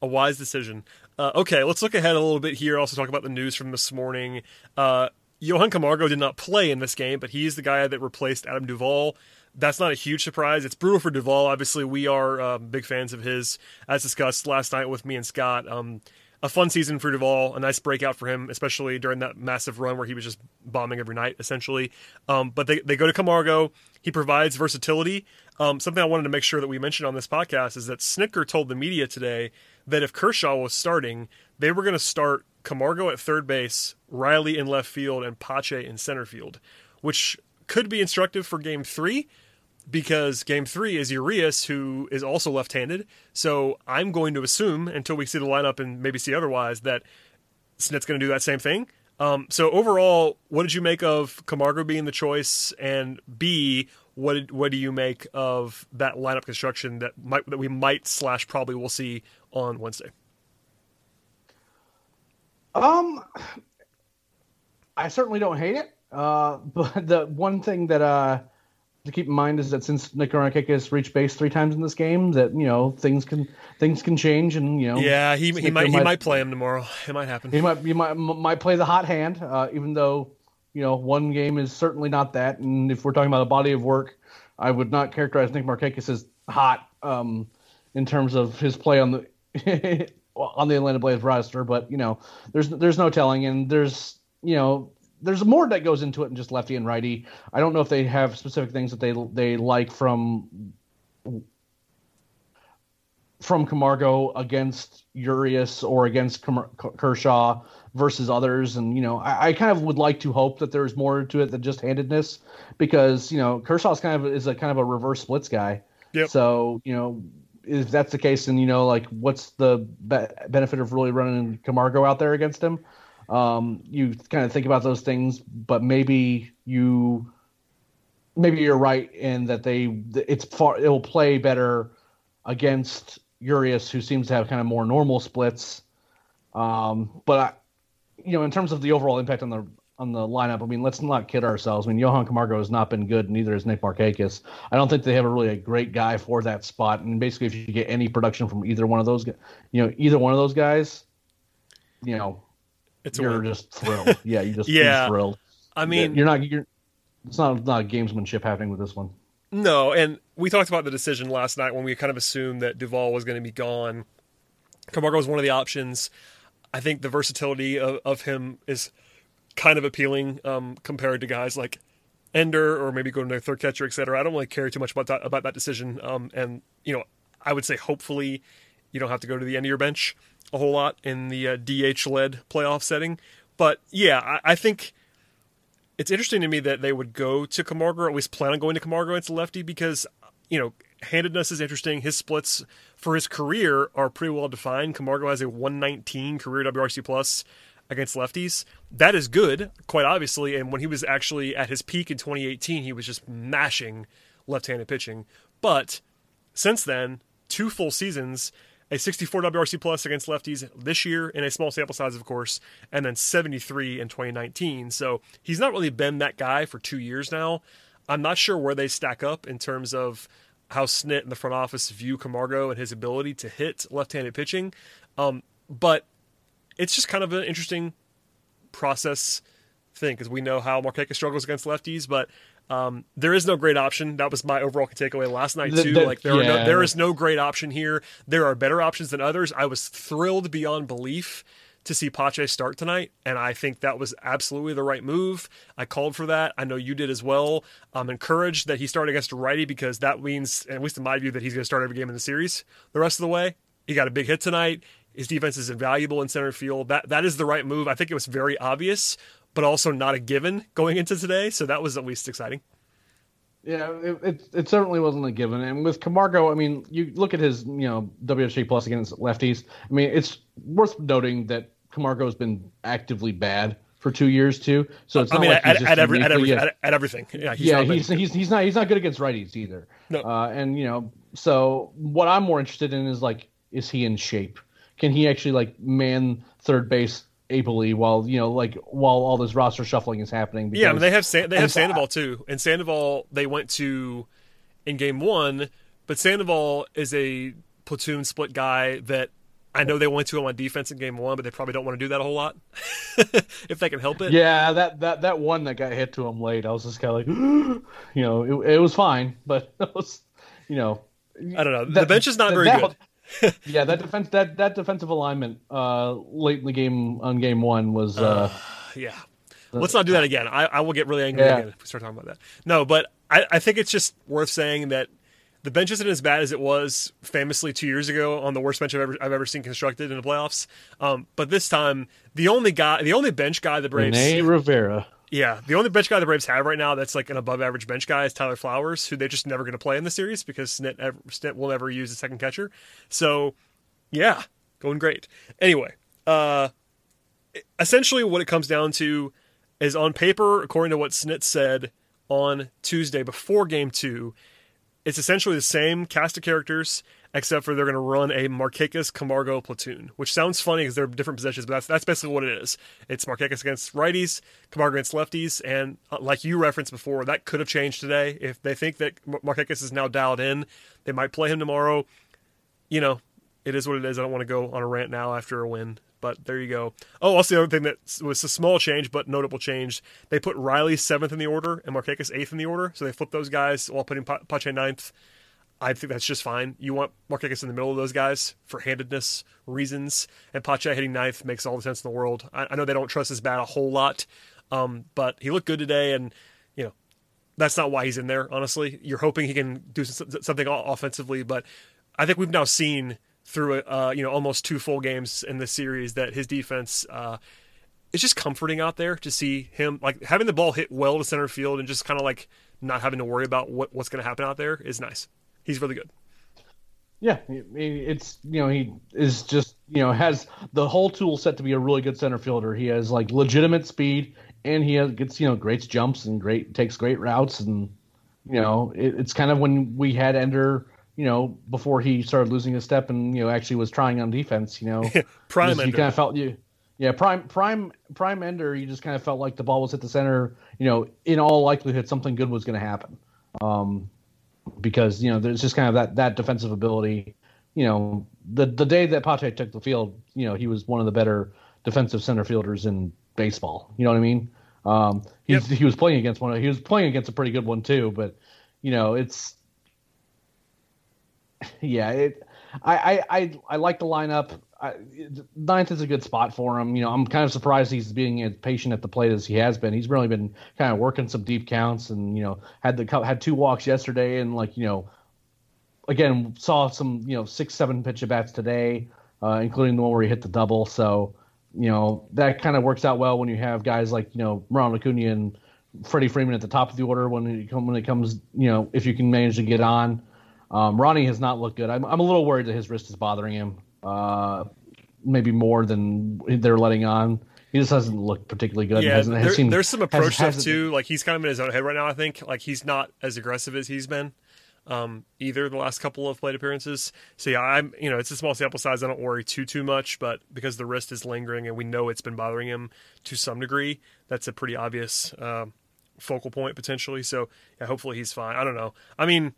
A wise decision. Uh, okay, let's look ahead a little bit here. Also, talk about the news from this morning. Uh, Johan Camargo did not play in this game, but he's the guy that replaced Adam Duvall. That's not a huge surprise. It's brutal for Duvall. Obviously, we are uh, big fans of his, as discussed last night with me and Scott. Um, a fun season for Duvall, a nice breakout for him, especially during that massive run where he was just bombing every night, essentially. Um, but they, they go to Camargo. He provides versatility. Um, something I wanted to make sure that we mentioned on this podcast is that Snitker told the media today that if Kershaw was starting, they were going to start Camargo at third base, Riley in left field, and Pache in center field, which could be instructive for game three because game three is Urias, who is also left handed. So I'm going to assume, until we see the lineup and maybe see otherwise, that Snit's going to do that same thing. Um, so overall, what did you make of Camargo being the choice? And B, what did, what do you make of that lineup construction that might that we might slash probably will see on Wednesday? Um, I certainly don't hate it. Uh, but the one thing that uh to keep in mind is that since Nick has reached base three times in this game, that you know things can things can change, and you know. Yeah, he, he might, he might play him tomorrow. It might happen. He might he might might play the hot hand, uh, even though you know one game is certainly not that. And if we're talking about a body of work, I would not characterize Nick Markakis as hot um, in terms of his play on the on the Atlanta Braves roster. But you know, there's there's no telling, and there's you know there's more that goes into it than just lefty and righty. I don't know if they have specific things that they they like from from Camargo against Urias or against Kershaw versus others. And, you know, I, I, kind of would like to hope that there's more to it than just handedness because, you know, Kershaw's kind of is a kind of a reverse splits guy. Yep. So, you know, if that's the case, then, you know, like what's the be- benefit of really running Camargo out there against him? Um, you kind of think about those things, but maybe you maybe you're right in that they it's far it will play better against Urias, who seems to have kind of more normal splits. Um, but I, you know, in terms of the overall impact on the on the lineup, I mean, let's not kid ourselves. I mean, Johan Camargo has not been good, neither has Nick Markakis. I don't think they have a really a great guy for that spot. And basically, if you get any production from either one of those, you know, either one of those guys, you know, it's you're just thrilled. Yeah, you just yeah thrilled. I mean, you're not you're. It's not not gamesmanship happening with this one. No, and we talked about the decision last night when we kind of assumed that Duvall was going to be gone. Camargo was one of the options. I think the versatility of, of him is kind of appealing um, compared to guys like Ender or maybe going to third catcher, et cetera. I don't really care too much about that about that decision. Um, and you know, I would say hopefully you don't have to go to the end of your bench a whole lot in the uh, DH led playoff setting. But yeah, I, I, think it's interesting to me that they would go to Camargo, or at least plan on going to Camargo into lefty, because, you know, handedness is interesting. His splits for his career are pretty well defined. Camargo has a 119 career WRC plus against lefties. That is good, quite obviously. And when he was actually at his peak in 2018, he was just mashing left handed pitching. But since then, two full seasons, a 64 WRC plus against lefties this year in a small sample size, of course, and then 73 in 2019. So he's not really been that guy for two years now. I'm not sure where they stack up in terms of how Snit and the front office view Camargo and his ability to hit left-handed pitching. Um, but it's just kind of an interesting process thing because we know how Markakis struggles against lefties, but um, there is no great option. That was my overall takeaway last night too. The, the, like there, yeah. no, there is no great option here. There are better options than others. I was thrilled beyond belief to see Pache start tonight, and I think that was absolutely the right move. I called for that. I know you did as well. I'm encouraged that he started against a righty because that means, at least in my view, that he's going to start every game in the series the rest of the way. He got a big hit tonight. His defense is invaluable in center field. That that is the right move. I think it was very obvious but also not a given going into today. So that was at least exciting. Yeah, it, it, it certainly wasn't a given. And with Camargo, I mean, you look at his you know WHA plus against lefties. I mean, it's worth noting that Camargo has been actively bad for two years too. So it's I not mean, like at, at, every, at, every, at, at everything. Yeah, he's yeah, he's, he's he's not he's not good against righties either. No. Uh, and you know, so what I'm more interested in is like, is he in shape? Can he actually like man third base ably while you know like while all this roster shuffling is happening? Yeah, I mean they have San- they have Sandoval too, and Sandoval they went to in game one, but Sandoval is a platoon split guy that I know they went to him on defense in game one, but they probably don't want to do that a whole lot if they can help it. Yeah, that, that that one that got hit to him late, I was just kind of like, you know, it, it was fine, but it was, you know, I don't know. the bench is not that- very that- good. yeah, that defense that that defensive alignment uh late in the game on game one was uh Yeah. Let's not do that again. I, I will get really angry Yeah. again if we start talking about that. No, but I, I think it's just worth saying that the bench isn't as bad as it was famously two years ago on the worst bench I've ever I've ever seen constructed in the playoffs. Um, but this time, the only guy, the only bench guy the Braves, Rene Rivera. Yeah, the only bench guy the Braves have right now that's like an above average bench guy is Tyler Flowers, who they're just never going to play in the series because Snit, ever, Snit will never use a second catcher. So, yeah, going great. Anyway, uh, essentially what it comes down to is on paper, according to what Snit said on Tuesday before Game Two, it's essentially the same cast of characters, except for they're going to run a Markakis Camargo platoon, which sounds funny because they're different positions, but that's that's basically what it is. It's Markakis against righties, Camargo against lefties, and uh, like you referenced before, that could have changed today. If they think that Mar- Markakis is now dialed in, they might play him tomorrow. You know, it is what it is. I don't want to go on a rant now after a win, but there you go. Oh, also the other thing that was a small change but notable change, they put Riley seventh in the order and Markakis eighth in the order, so they flipped those guys while putting Pa- Pache ninth. I think that's just fine. You want Markakis in the middle of those guys for handedness reasons, and Pache hitting ninth makes all the sense in the world. I, I know they don't trust his bat a whole lot, um, but he looked good today, and you know that's not why he's in there. Honestly, you're hoping he can do something offensively, but I think we've now seen through uh, you know almost two full games in this series that his defense uh, it's just comforting out there to see him like having the ball hit well to center field and just kind of like not having to worry about what, what's going to happen out there is nice. He's really good. Yeah, it's you know he is just you know has the whole tool set to be a really good center fielder. He has like legitimate speed, and he has, gets you know great jumps and great takes great routes, and you know it, it's kind of when we had Ender, you know, before he started losing his step and you know actually was trying on defense. You know, Prime just- you kind of felt you. Yeah, prime prime prime ender. You just kind of felt like the ball was hit the center. You know, in all likelihood, something good was going to happen. Um, because you know there's just kind of that that defensive ability. You know, the the day that Pache took the field, you know, he was one of the better defensive center fielders in baseball. You know what I mean? Um, he's, he was playing against one. Of, he was playing against a pretty good one too. But you know, it's yeah. It, I, I I I like the lineup. I, ninth is a good spot for him. You know, I'm kind of surprised he's being as patient at the plate as he has been. He's really been kind of working some deep counts, and you know, had the had two walks yesterday, and like you know, again saw some you know six seven pitch at bats today, uh, including the one where he hit the double. So you know that kind of works out well when you have guys like you know Ronald Acuna and Freddie Freeman at the top of the order when it when it comes you know if you can manage to get on. Um, Ronnie has not looked good. I'm I'm a little worried that his wrist is bothering him. Uh, maybe more than they're letting on. He just hasn't looked particularly good. Yeah, hasn't, has there- seemed- there's some approach stuff too. Like he's kind of in his own head right now. I think like he's not as aggressive as he's been um, either the last couple of plate appearances. So yeah, I'm you know it's a small sample size. I don't worry too too much, but because the wrist is lingering and we know it's been bothering him to some degree, that's a pretty obvious um, focal point potentially. So yeah, hopefully he's fine. I don't know. I mean,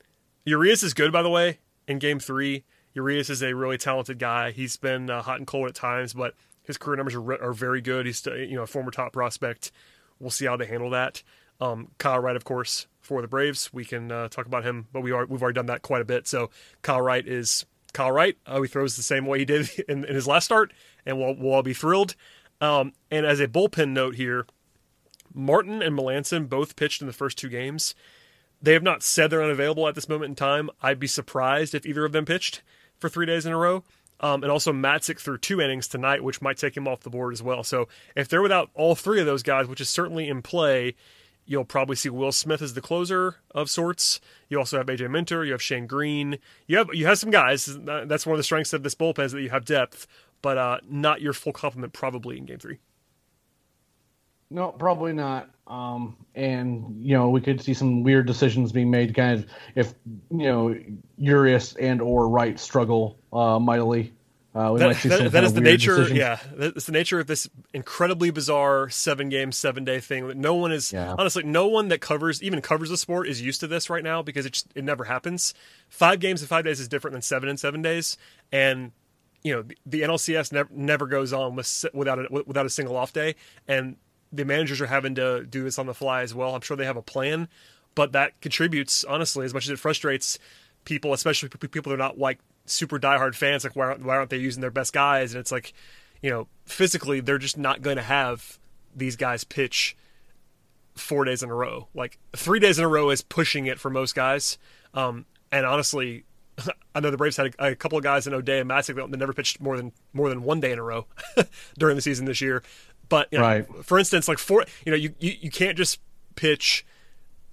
Urias is good by the way in Game Three. Urias is a really talented guy. He's been uh, hot and cold at times, but his career numbers are, re- are very good. He's still, you know a former top prospect. We'll see how they handle that. Um, Kyle Wright, of course, for the Braves. We can uh, talk about him, but we are we've already done that quite a bit. So Kyle Wright is Kyle Wright. Uh, he throws the same way he did in, in his last start, and we'll we'll all be thrilled. Um, and as a bullpen note here, Martin and Melancon both pitched in the first two games. They have not said they're unavailable at this moment in time. I'd be surprised if either of them pitched for three days in a row. Um, and also Matzek threw two innings tonight, which might take him off the board as well. So if they're without all three of those guys, which is certainly in play, You'll probably see Will Smith as the closer of sorts. You also have AJ Minter. You have Shane Greene, You have you have some guys. That's one of the strengths of this bullpen is that you have depth, but uh, not your full complement probably in Game Three. No, probably not. Um, and you know, we could see some weird decisions being made. Kind of if you know Urias and or Wright struggle uh, mightily. Uh, that, that, that is the nature. Decisions. Yeah, that's the nature of this incredibly bizarre seven game, seven day thing. That no one is yeah. honestly, no one that covers even covers the sport is used to this right now because it just, it never happens. Five games in five days is different than seven in seven days, and you know the, the NLCS never never goes on with, without a, without a single off day, and the managers are having to do this on the fly as well. I'm sure they have a plan, but that contributes honestly as much as it frustrates people, especially people that are not like super diehard fans. Like why aren't, why aren't they using their best guys? And it's like, you know, physically they're just not going to have these guys pitch four days in a row. Like three days in a row is pushing it for most guys. Um, and honestly, I know the Braves had a, a couple of guys in O'Day and that never pitched more than more than one day in a row during the season this year. But you know, right. for instance, like four, you know, you, you, you can't just pitch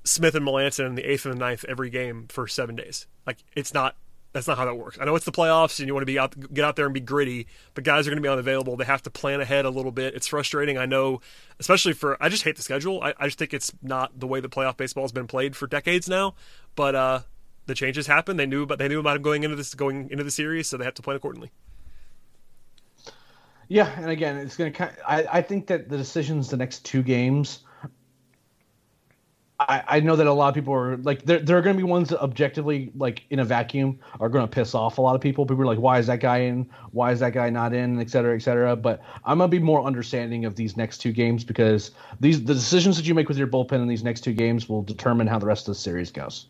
Smith and Melancon in the eighth and the ninth every game for seven days. Like it's not that's not how that works. I know it's the playoffs and you want to be out get out there and be gritty, but guys are going to be unavailable. They have to plan ahead a little bit. It's frustrating. I know, especially for I just hate the schedule. I, I just think it's not the way the playoff baseball has been played for decades now. But uh, the changes happen. They knew but they knew about him going into this going into the series, so they have to plan accordingly. Yeah, and again, it's going to. I I think that the decisions the next two games. I, I know that a lot of people are like there. There are going to be ones that objectively, like in a vacuum, are going to piss off a lot of people. People are like, "Why is that guy in? Why is that guy not in?" Et cetera, et cetera. But I'm going to be more understanding of these next two games because these the decisions that you make with your bullpen in these next two games will determine how the rest of the series goes.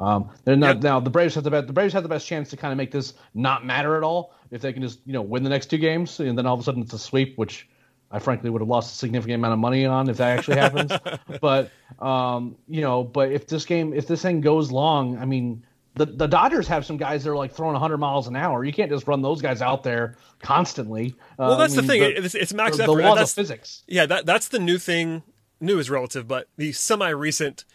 Um, they're not yep. now. The Braves have the best. The Braves have the best chance to kind of make this not matter at all if they can just you know win the next two games, and then all of a sudden it's a sweep, which I frankly would have lost a significant amount of money on if that actually happens. but um, you know, but if this game, if this thing goes long, I mean, the the Dodgers have some guys that are like throwing 100 miles an hour. You can't just run those guys out there constantly. Well, that's uh, I mean, the thing. The, it's, it's max the, effort. The laws that's, of physics. Yeah, that that's the new thing. New is relative, but the semi recent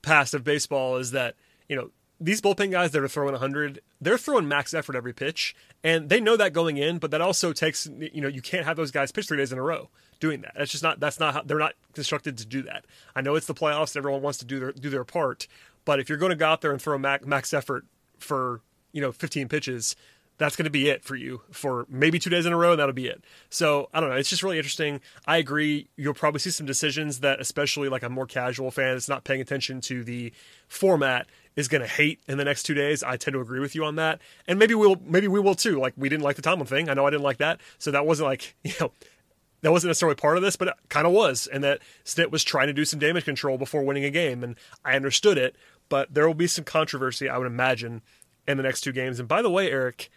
past of baseball is that you know these bullpen guys that are throwing 100, they're throwing max effort every pitch, and they know that going in. But that also takes, you know, you can't have those guys pitch three days in a row doing that. That's just not. That's not how they're not constructed to do that. I know it's the playoffs; and everyone wants to do their do their part. But if you're going to go out there and throw max, max effort for you know 15 pitches, that's going to be it for you for maybe two days in a row, and that'll be it. So I don't know. It's just really interesting. I agree. You'll probably see some decisions that, especially like a more casual fan that's not paying attention to the format, is going to hate in the next two days. I tend to agree with you on that, and maybe we'll maybe we will too. Like we didn't like the Tomlin thing. I know I didn't like that, so that wasn't like you know that wasn't necessarily part of this, but it kind of was, and that Snit was trying to do some damage control before winning a game, and I understood it. But there will be some controversy, I would imagine, in the next two games. And by the way, Eric,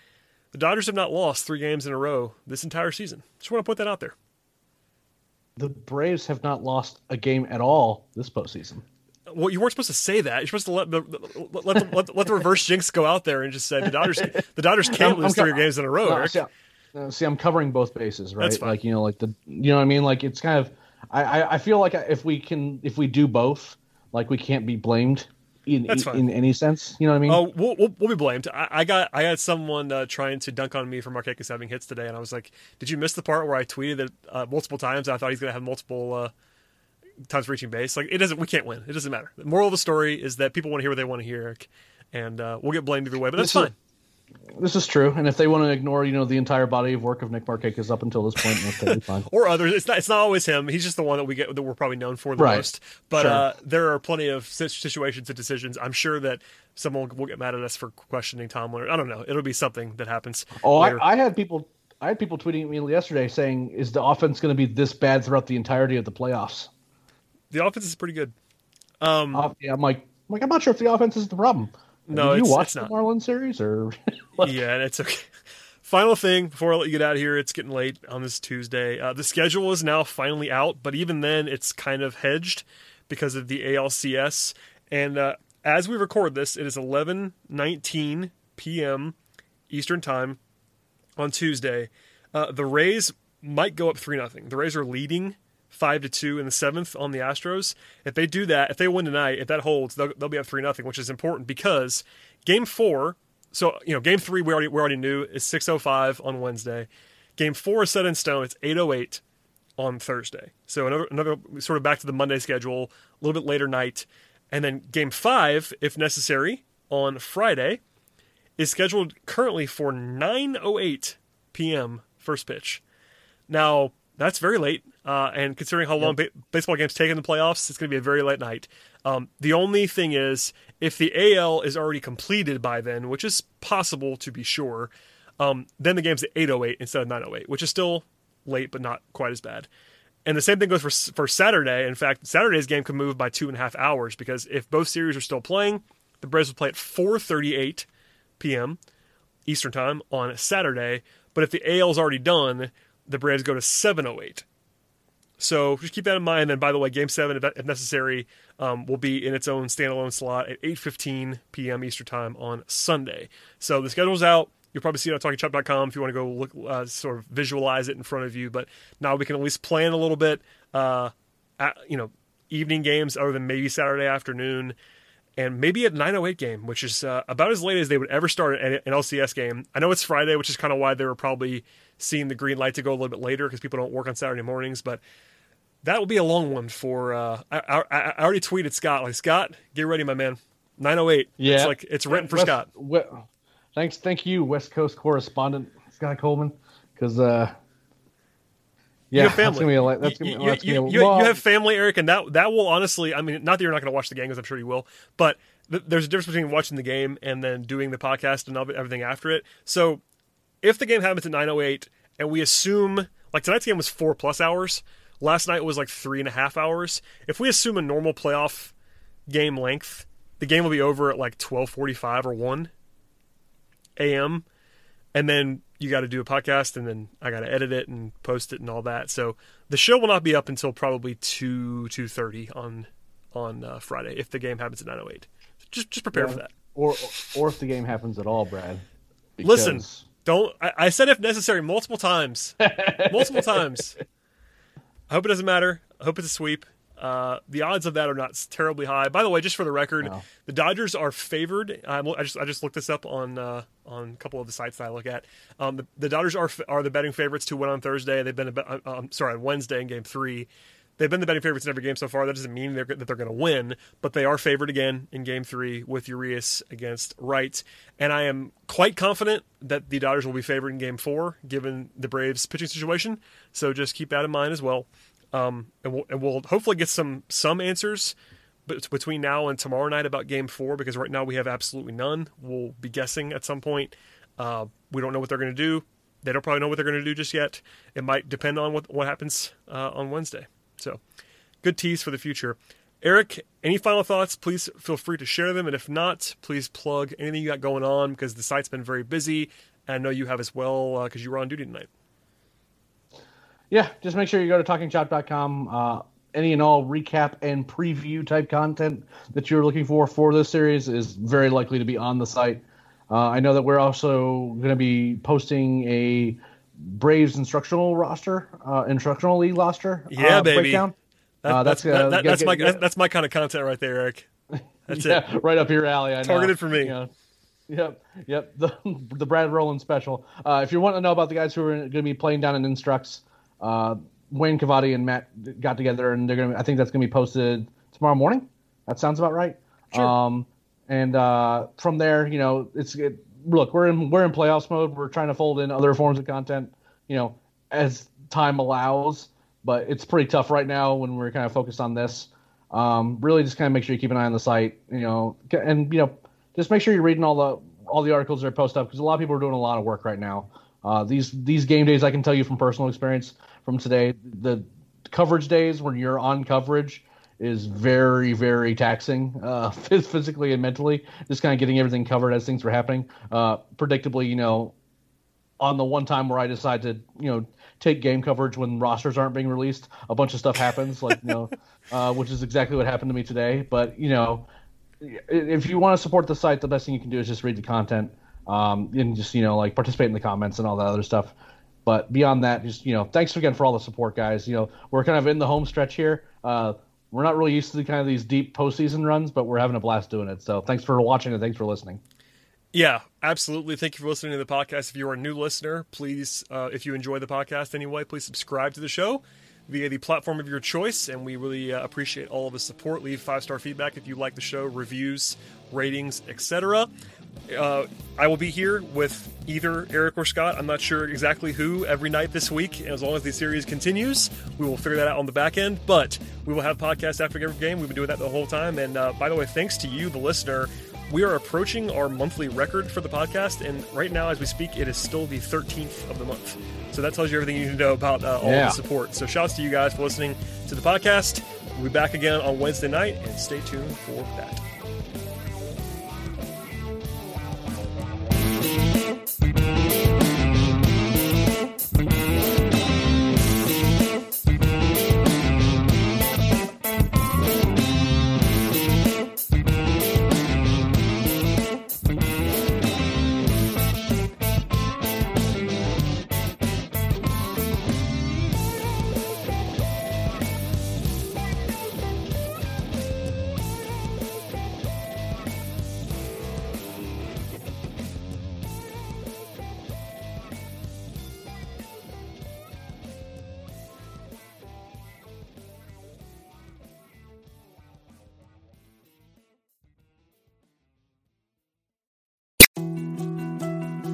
the Dodgers have not lost three games in a row this entire season. Just want to put that out there. The Braves have not lost a game at all this postseason well, you weren't supposed to say that. You're supposed to let the let the, let, the, let the reverse jinx go out there and just say the Dodgers the Dodgers can't I'm, lose I'm, three games in a row. No, see, see, I'm covering both bases, right? Like you know, like the you know what I mean. Like it's kind of I I feel like if we can if we do both, like we can't be blamed. In, in, in, any sense, you know what I mean? Oh, we'll, we'll, we'll be blamed. I, I, got I had someone uh, trying to dunk on me for Markakis having hits today, and I was like, "Did you miss the part where I tweeted it uh, multiple times? I thought he's going to have multiple uh, times reaching base. Like it doesn't, we can't win. It doesn't matter. The moral of the story is that people want to hear what they want to hear, and uh, we'll get blamed either way. But that's this fine. Is, this is true, and if they want to ignore, you know, the entire body of work of Nick Markakis up until this point, that's totally fine. or others, it's not. It's not always him. He's just the one that we get that we're probably known for the right. most. But sure. uh, there are plenty of situations and decisions. I'm sure that someone will get mad at us for questioning Tom. I don't know. It'll be something that happens. Oh, I, I had people I had people tweeting at me yesterday saying, "Is the offense going to be this bad throughout the entirety of the playoffs?" The offense is pretty good. Um, uh, yeah, I'm like, I'm like, I'm not sure if the offense is the problem. No, Did you watch the Marlins series or? yeah, it's okay. Final thing before I let you get out of here, it's getting late on this Tuesday. Uh, the schedule is now finally out, but even then, it's kind of hedged because of the ALCS. And uh, as we record this, it is 11:19 p.m. Eastern Time on Tuesday. Uh, the Rays might go up three nothing. The Rays are leading five to two in the seventh on the Astros. If they do that, if they win tonight, if that holds, they'll, they'll be up three nothing, which is important because game four. So you know, game three we already we already knew is six oh five on Wednesday. Game four is set in stone. It's eight oh eight on Thursday. So another another sort of back to the Monday schedule, a little bit later night, and then game five, if necessary, on Friday, is scheduled currently for nine oh eight p.m. first pitch. Now that's very late, uh, and considering how long ba- baseball games take in the playoffs, it's going to be a very late night. Um, the only thing is, if the AL is already completed by then, which is possible to be sure, um, then the game's at 8:08 instead of 9:08, which is still late but not quite as bad. And the same thing goes for for Saturday. In fact, Saturday's game could move by two and a half hours because if both series are still playing, the Braves would play at 4:38 p.m. Eastern time on Saturday. But if the AL is already done, the Braves go to 7:08. So just keep that in mind. And by the way, Game Seven, if necessary, um, will be in its own standalone slot at 8:15 p.m. Eastern Time on Sunday. So the schedule's out. You'll probably see it on TalkingChop.com if you want to go look, uh, sort of visualize it in front of you. But now we can at least plan a little bit. Uh, at, you know, evening games other than maybe Saturday afternoon, and maybe a 9:08 game, which is uh, about as late as they would ever start an LCS game. I know it's Friday, which is kind of why they were probably seeing the green light to go a little bit later because people don't work on Saturday mornings, but that will be a long one for. Uh, I, I, I, already tweeted Scott like Scott, get ready, my man. Nine oh eight. Yeah, it's like it's written for West, Scott. We, thanks, thank you, West Coast correspondent Scott Coleman, because uh, yeah, you have family. That's gonna be, you, you, you, you, have family, Eric, and that that will honestly. I mean, not that you're not going to watch the game, because I'm sure you will, but th- there's a difference between watching the game and then doing the podcast and everything after it. So, if the game happens at 9:08, and we assume like tonight's game was four plus hours, last night was like three and a half hours. If we assume a normal playoff game length, the game will be over at like 12:45 or 1 a.m. and then you got to do a podcast and then I got to edit it and post it and all that. So the show will not be up until probably 2 2:30 on on uh, Friday if the game happens at 9:08. Just just prepare yeah. for that. Or or if the game happens at all, Brad. Because... Listen, don't. I, I, said if necessary multiple times, multiple times. I hope it doesn't matter. I hope it's a sweep. Uh, the odds of that are not terribly high. By the way, just for the record, no. the Dodgers are favored. I just I just looked this up on uh, on a couple of the sites that I look at. Um, the, the, Dodgers are are the betting favorites to win on Thursday. They've been a, uh, um, sorry on Wednesday in Game Three. They've been the betting favorites in every game so far. That doesn't mean they're, that they're going to win, but they are favored again in Game Three with Urias against Wright. And I am quite confident that the Dodgers will be favored in Game Four, given the Braves' pitching situation. So just keep that in mind as well. Um, and, we'll, and we'll hopefully get some some answers between now and tomorrow night about Game Four because right now we have absolutely none. We'll be guessing at some point. Uh, we don't know what they're going to do. They don't probably know what they're going to do just yet. It might depend on what what happens uh, on Wednesday. So, good tease for the future. Eric, any final thoughts? Please feel free to share them. And if not, please plug anything you got going on because the site's been very busy. And I know you have as well because uh, you were on duty tonight. Yeah, just make sure you go to talkingchop.com. Uh, any and all recap and preview type content that you're looking for for this series is very likely to be on the site. Uh, I know that we're also going to be posting a Braves instructional roster, uh, instructional league roster. Yeah, uh, baby. Breakdown. That, uh, that's that, that, that's get, my get, that's my kind of content right there, Eric. That's yeah, it. right up your alley. I Targeted know. for me. Yeah. Yep, yep. The the Brad Rowland special. Uh, if you want to know about the guys who are going to be playing down in Instructs, uh, Wayne Cavadi and Matt got together, and they're going to. I think that's going to be posted tomorrow morning. That sounds about right. Sure. Um, and uh, from there, you know, it's it, look, we're in we're in playoffs mode. We're trying to fold in other forms of content, you know, as time allows. But it's pretty tough right now when we're kind of focused on this. Um, really, just kind of make sure you keep an eye on the site, you know, and you know, just make sure you're reading all the all the articles that are posted up because a lot of people are doing a lot of work right now. Uh, these these game days, I can tell you from personal experience from today, the coverage days when you're on coverage is very very taxing uh, physically and mentally just kind of getting everything covered as things were happening uh, predictably you know on the one time where i decide to you know take game coverage when rosters aren't being released a bunch of stuff happens like you know uh, which is exactly what happened to me today but you know if you want to support the site the best thing you can do is just read the content um, and just you know like participate in the comments and all that other stuff But beyond that, just you know, thanks again for all the support, guys. You know, we're kind of in the home stretch here. We're not really used to the kind of these deep postseason runs, but we're having a blast doing it. So thanks for watching and thanks for listening. Yeah, absolutely. Thank you for listening to the podcast. If you are a new listener, please, uh, if you enjoy the podcast anyway, please subscribe to the show via the platform of your choice. And we really uh, appreciate all of the support. Leave five star feedback if you like the show, reviews, ratings, etc. Uh, I will be here with either Eric or Scott. I'm not sure exactly who every night this week. As long as the series continues, we will figure that out on the back end. But we will have podcasts after every game. We've been doing that the whole time. And uh, by the way, thanks to you, the listener. We are approaching our monthly record for the podcast, and right now, as we speak, it is still the 13th of the month. So that tells you everything you need to know about uh, all Yeah. the support. So shouts to you guys for listening to the podcast. We'll be back again on Wednesday night, and stay tuned for that.